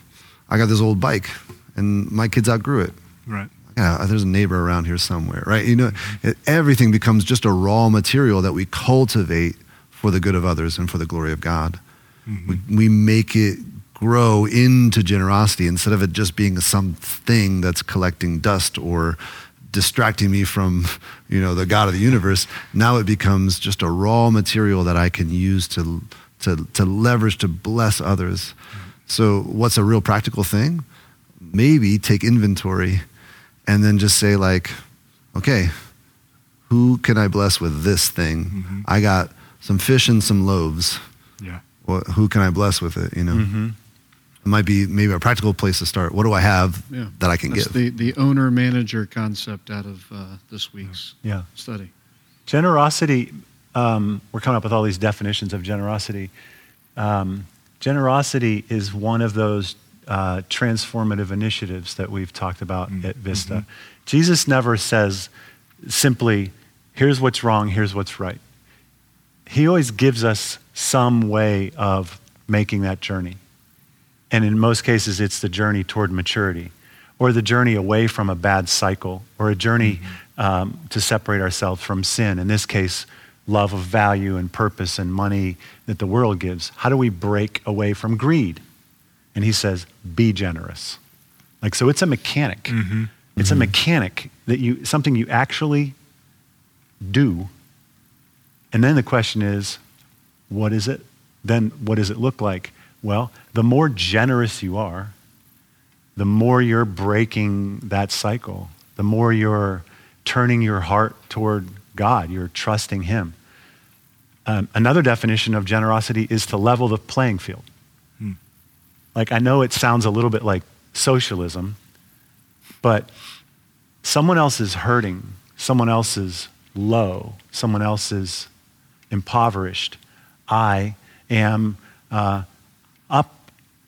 I got this old bike and my kids outgrew it. Right. Yeah, there's a neighbor around here somewhere, right? You know, it, everything becomes just a raw material that we cultivate for the good of others and for the glory of God. Mhm. We, we make it grow into generosity instead of it just being something that's collecting dust or distracting me from, you know, the God of the universe. Now it becomes just a raw material that I can use to, to, to leverage to bless others. So, what's a real practical thing? Maybe take inventory and then just say, like, okay, who can I bless with this thing? Mhm. I got some fish and some loaves. Yeah. Well, who can I bless with it? You know, Mm-hmm. It might be maybe a practical place to start. What do I have Yeah. that I can That's give? the, the owner manager concept out of uh, this week's Yeah. study. Generosity, um, we're coming up with all these definitions of generosity. Um, generosity is one of those uh, transformative initiatives that we've talked about Mm, at Vista. mhm. Jesus never says simply, here's what's wrong, here's what's right. He always gives us some way of making that journey. And in most cases, it's the journey toward maturity or the journey away from a bad cycle or a journey um, to separate ourselves from sin. In this case, love of value and purpose and money that the world gives. How do we break away from greed? And he says, be generous. Like, so it's a mechanic. Mhm. It's a mechanic that you, something you actually do. And then the question is, what is it? Then what does it look like? Well, the more generous you are, the more you're breaking that cycle, the more you're turning your heart toward God, you're trusting Him. Um, another definition of generosity is to level the playing field. Hmm. Like, I know it sounds a little bit like socialism, but someone else is hurting, someone else is low, someone else is impoverished. I am uh, up.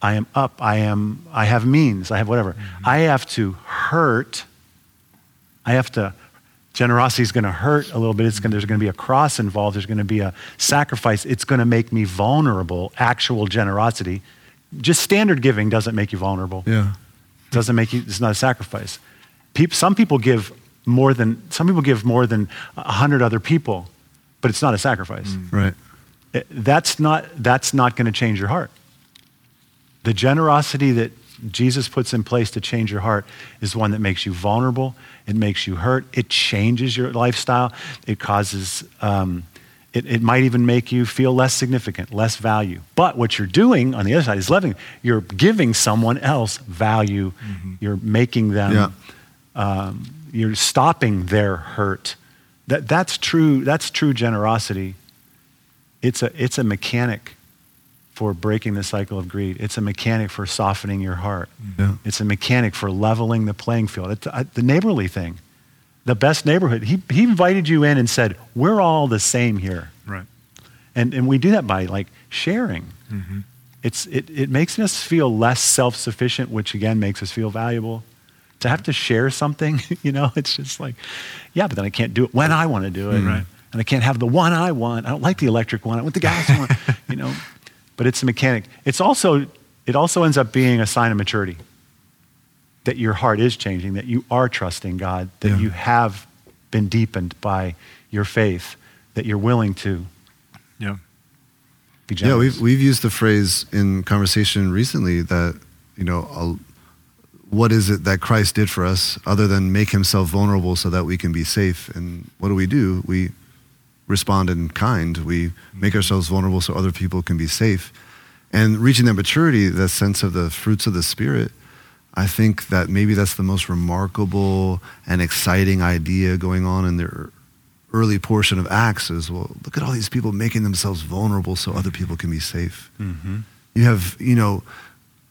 I am up. I am. I have means. I have whatever. Mm-hmm. I have to hurt. I have to Generosity is going to hurt a little bit. It's going there's going to be a cross involved. There's going to be a sacrifice. It's going to make me vulnerable, actual generosity. Just standard giving doesn't make you vulnerable. Yeah. Doesn't make you, it's not a sacrifice. Peop some people give more than, some people give more than a hundred other people, but it's not a sacrifice. Mm. Right. It- that's not, that's not going to change your heart. The generosity that Jesus puts in place to change your heart is one that makes you vulnerable. It makes you hurt. It changes your lifestyle. It causes, um, it, it might even make you feel less significant, less value. But what you're doing on the other side is loving. You're giving someone else value. You're making them, Yeah. um, you're stopping their hurt. That, that's, true, that's true generosity. It's a, it's a mechanic for breaking the cycle of greed. It's a mechanic for softening your heart. Yeah. It's a mechanic for leveling the playing field. It's uh, the neighborly thing. The best neighborhood. He, he invited you in and said, We're all the same here. Right. And, and we do that by like sharing. Mm-hmm. It's, it, it makes us feel less self sufficient, which again makes us feel valuable. To have to share something, you know, it's just like, yeah, but then I can't do it when I want to do it. Right. And I can't have the one I want. I don't like the electric one. I want the gas one, you know. But it's a mechanic. It's also, it also ends up being a sign of maturity that your heart is changing, that you are trusting God, that Yeah. you have been deepened by your faith, that you're willing to Yeah. be generous. Yeah, we've, we've used the phrase in conversation recently that, you know, a, what is it that Christ did for us other than make himself vulnerable so that we can be safe? And what do we do? We respond in kind. We make ourselves vulnerable so other people can be safe. And reaching that maturity, that sense of the fruits of the Spirit, I think that maybe that's the most remarkable and exciting idea going on in the early portion of Acts is, well, look at all these people making themselves vulnerable so other people can be safe. Mm-hmm. You have, you know,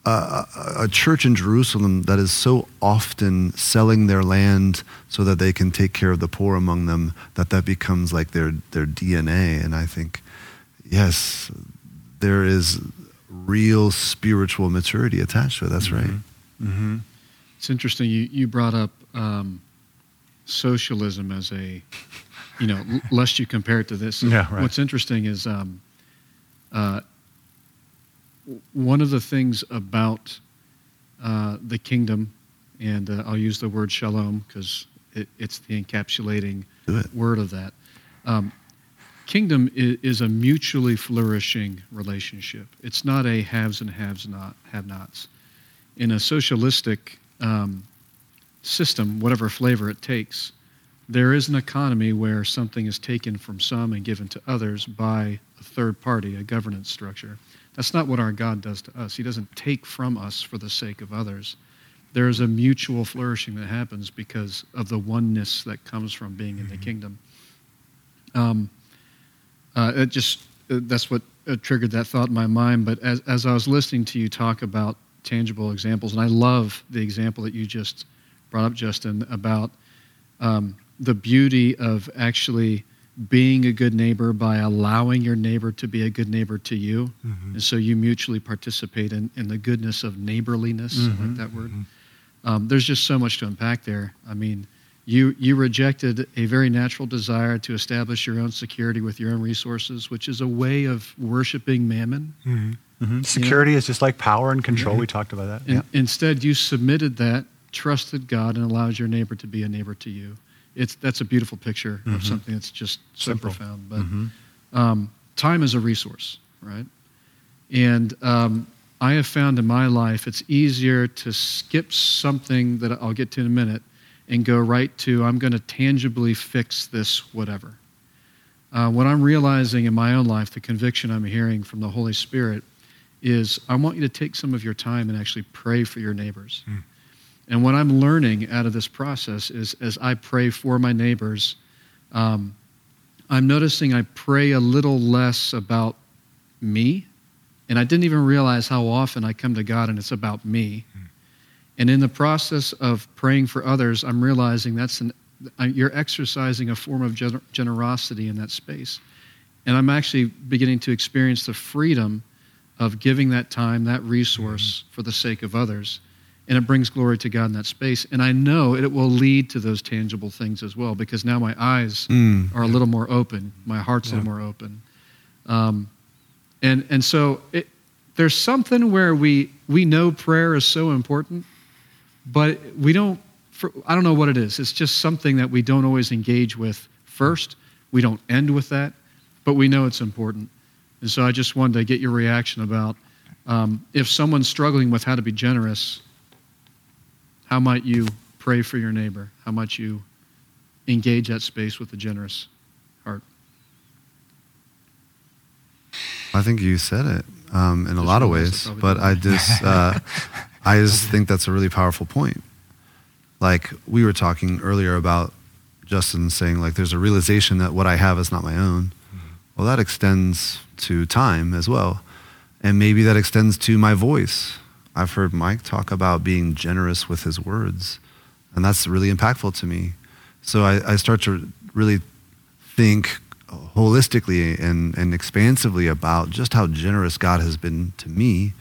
a, a, a church in Jerusalem that is so often selling their land so that they can take care of the poor among them that that becomes like their, their DNA. And I think, yes, there is real spiritual maturity attached to it. That's right. Mm-hmm. It's interesting. You, you brought up um, socialism as a, you know, l- lest you compare it to this. Yeah, right. What's interesting is um, uh, w- one of the things about uh, the kingdom, and uh, I'll use the word shalom because it, it's the encapsulating word of that. Um, kingdom is, is a mutually flourishing relationship. It's not a haves and haves not have nots. In a socialistic um, system, whatever flavor it takes, there is an economy where something is taken from some and given to others by a third party, a governance structure. That's not what our God does to us. He doesn't take from us for the sake of others. There is a mutual flourishing that happens because of the oneness that comes from being in the kingdom. Um, uh, it just uh, that's what uh, triggered that thought in my mind. But as as I was listening to you talk about tangible examples, and I love the example that you just brought up, Justin, about um, the beauty of actually being a good neighbor by allowing your neighbor to be a good neighbor to you, Mhm. and so you mutually participate in, in the goodness of neighborliness, I like that word. Um, there's just so much to unpack there. I mean, you you rejected a very natural desire to establish your own security with your own resources, which is a way of worshiping mammon. Mhm. Mm-hmm. Security is just like power and control. We talked about that. In, Instead, you submitted that, trusted God, and allowed your neighbor to be a neighbor to you. It's that's a beautiful picture of something that's just so Simple. profound. But um, time is a resource, right? And um, I have found in my life it's easier to skip something that I'll get to in a minute and go right to I'm going to tangibly fix this whatever. Uh, what I'm realizing in my own life, the conviction I'm hearing from the Holy Spirit, is I want you to take some of your time and actually pray for your neighbors. And what I'm learning out of this process is as I pray for my neighbors, um, I'm noticing I pray a little less about me. And I didn't even realize how often I come to God and it's about me. And in the process of praying for others, I'm realizing that's an, you're exercising a form of gener- generosity in that space. And I'm actually beginning to experience the freedom of giving that time, that resource for the sake of others. And it brings glory to God in that space. And I know it will lead to those tangible things as well because now my eyes Mm. are a little more open, my heart's a little more open. Um, and, and so it, there's something where we, we know prayer is so important, but we don't, for, I don't know what it is. It's just something that we don't always engage with first. We don't end with that, but we know it's important. And so I just wanted to get your reaction about um, if someone's struggling with how to be generous, how might you pray for your neighbor? How might you engage that space with a generous heart? I think you said it um, in a lot of ways, but. I just uh, I just think that's a really powerful point. Like we were talking earlier about Justin saying like there's a realization that what I have is not my own. Well, that extends to time as well, and maybe that extends to my voice. I've heard Mike talk about being generous with his words, and that's really impactful to me. So I, I start to really think holistically and, and expansively about just how generous God has been to me. Mm.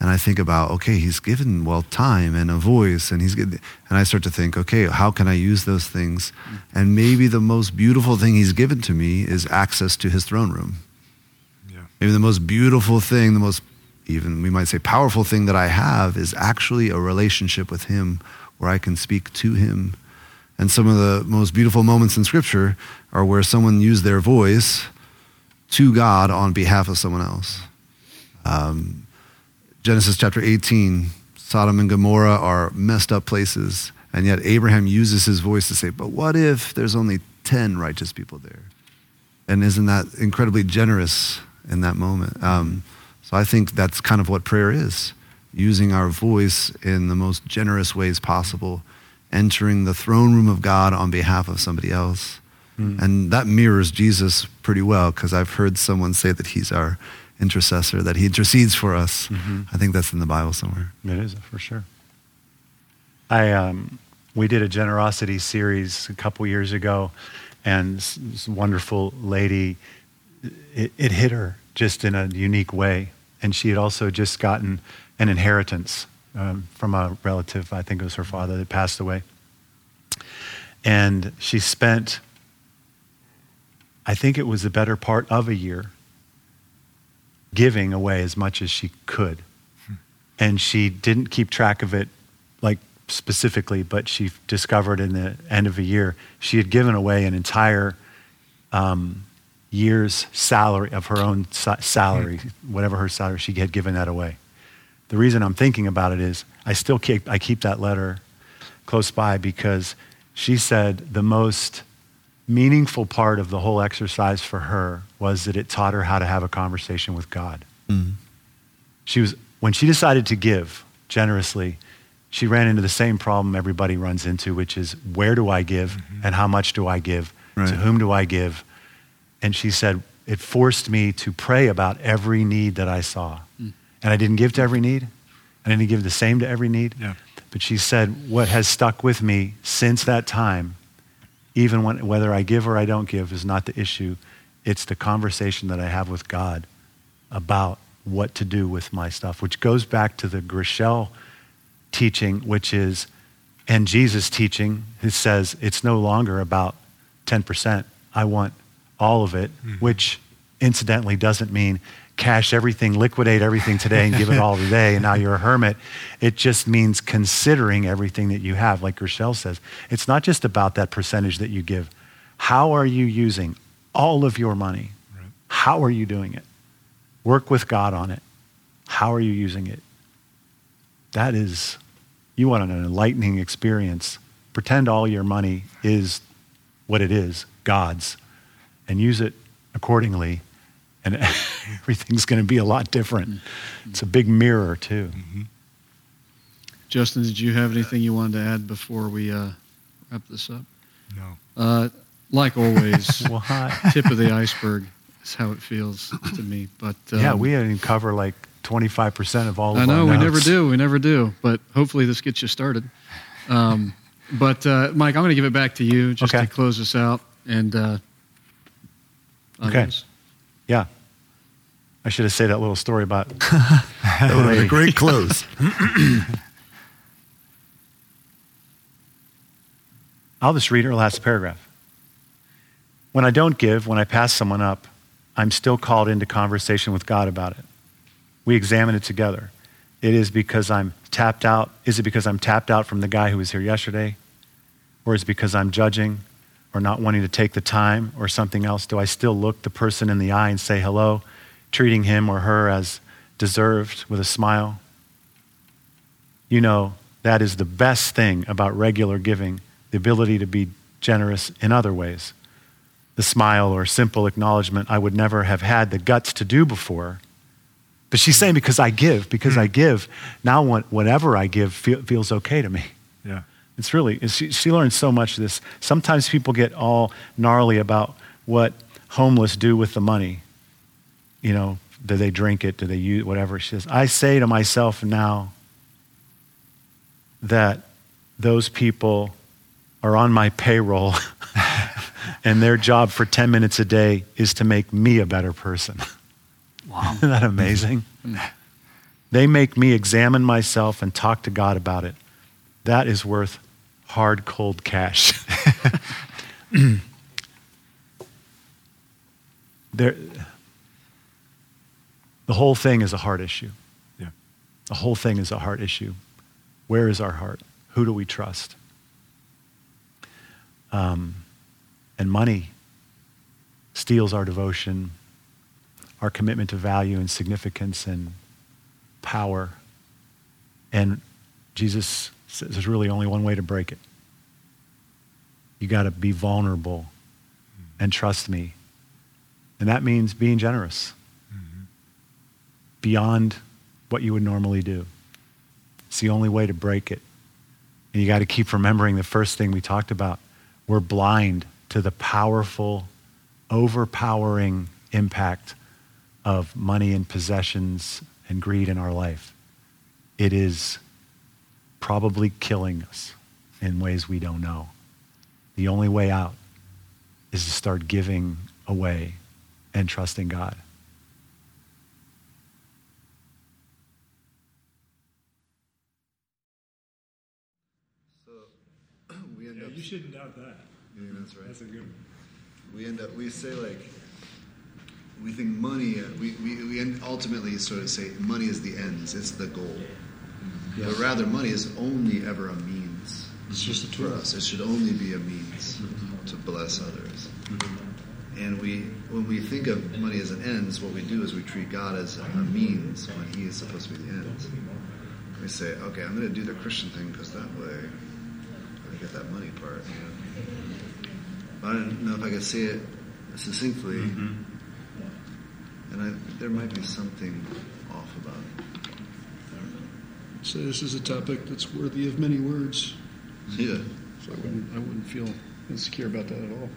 And I think about, okay, he's given, well, time and a voice, and he's. And I start to think, okay, how can I use those things? Mm. And maybe the most beautiful thing he's given to me is access to his throne room. Yeah. Maybe the most beautiful thing, the most, even we might say, powerful thing that I have is actually a relationship with him where I can speak to him. And some of the most beautiful moments in Scripture are where someone used their voice to God on behalf of someone else. Um, Genesis chapter 18, Sodom and Gomorrah are messed up places, and yet Abraham uses his voice to say, But what if there's only 10 righteous people there? And isn't that incredibly generous in that moment? Um, so I think that's kind of what prayer is using our voice in the most generous ways possible, entering the throne room of God on behalf of somebody else. And that mirrors Jesus pretty well because I've heard someone say that he's our intercessor, that he intercedes for us. I think that's in the Bible somewhere. It is for sure. I um, we did a generosity series a couple years ago, and this, this wonderful lady, it, it hit her just in a unique way, and she had also just gotten an inheritance um, from a relative. I think it was her father that passed away, and she spent. I think it was the better part of a year giving away as much as she could and she didn't keep track of it like specifically but she discovered in the end of a year she had given away an entire um, year's salary of her own salary mm-hmm. whatever her salary she had given that away. The reason i'm thinking about it is i still keep i keep that letter close by because she said the most meaningful part of the whole exercise for her was that it taught her how to have a conversation with god. Mm-hmm. She was when she decided to give generously she ran into the same problem everybody runs into which is where do i give mm-hmm. and how much do i give? Right. to whom do i give and she said it forced me to pray about every need that i saw. Hmm. And i didn't give to every need. I didn't give the same to every need. Yeah. but she said what has stuck with me since that time even when, whether i give or i don't give is not the issue. It's the conversation that i have with god about what to do with my stuff, which goes back to the Groeschel teaching, which is, and Jesus' teaching, who says it's no longer about 10%. I want all of it, mm-hmm. which incidentally doesn't mean cash everything, liquidate everything today and give it all today, and now you're a hermit. It just means considering everything that you have, like Groeschel says. It's not just about that percentage that you give. How are you using all of your money? Right. How are you doing it? Work with God on it. How are you using it? That is, you want an enlightening experience. Pretend all your money is what it is, God's, and use it accordingly, and everything's going to be a lot different. It's a big mirror, too. Justin, did you have anything you wanted to add before we uh, wrap this up? No. Uh, like always, tip of the iceberg is how it feels to me. But um, yeah, we didn't cover like 25% of all of I know our we never do, we never do. But hopefully this gets you started. Um, but uh, Mike, I'm going to give it back to you just Okay. to close us out. And Okay. Yeah. I should have said that little story about the would a great close. I'll just read her last paragraph. When I don't give, when I pass someone up, I'm still called into conversation with God about it. We examine it together. It is because I'm tapped out. Is it because I'm tapped out from the guy who was here yesterday? Or is it because I'm judging? Or not wanting to take the time or something else? Do I still look the person in the eye and say hello, treating him or her as deserved with a smile? You know, that is the best thing about regular giving the ability to be generous in other ways. The smile or simple acknowledgement I would never have had the guts to do before. But she's saying, because I give, because I hmm. give, now whatever I give feels okay to me. It's really, she, she learned so much of this. Sometimes people get all gnarly about what homeless do with the money. You know, do they drink it? Do they use whatever? She says, I say to myself now that those people are on my payroll and their job for 10 minutes a day is to make me a better person. Wow. Isn't that amazing? Mm. they make me examine myself and talk to God about it. That is worth hard, cold cash. there, the whole thing is a heart issue. Yeah. The whole thing is a heart issue. Where is our heart? Who do we trust? Um, and money steals our devotion, our commitment to value and significance and power. And Jesus there's really only one way to break it. You got to be vulnerable and trust me. And that means being generous mm-hmm. beyond what you would normally do. It's the only way to break it. And you got to keep remembering the first thing we talked about. We're blind to the powerful, overpowering impact of money and possessions and greed in our life. It is probably killing us in ways we don't know. The only way out is to start giving away and trusting God. So we end yeah, up. You shouldn't doubt that. Yeah, that's right. That's a good one. We end up, we say like, we think money, uh, we, we, we ultimately sort of say money is the ends, it's the goal. Yeah. But rather, money is only ever a means. It's just a tool. For us. It should only be a means mm-hmm. to bless others. Mm-hmm. And we, when we think of money as an ends, what we do is we treat God as a means when He is supposed to be the end. We say, okay, I'm going to do the Christian thing because that way I get that money part. You know? But I don't know if I could say it succinctly. Mm-hmm. And I, there might be something off about it. So this is a topic that's worthy of many words. Yeah. So I wouldn't, I wouldn't feel insecure about that at all.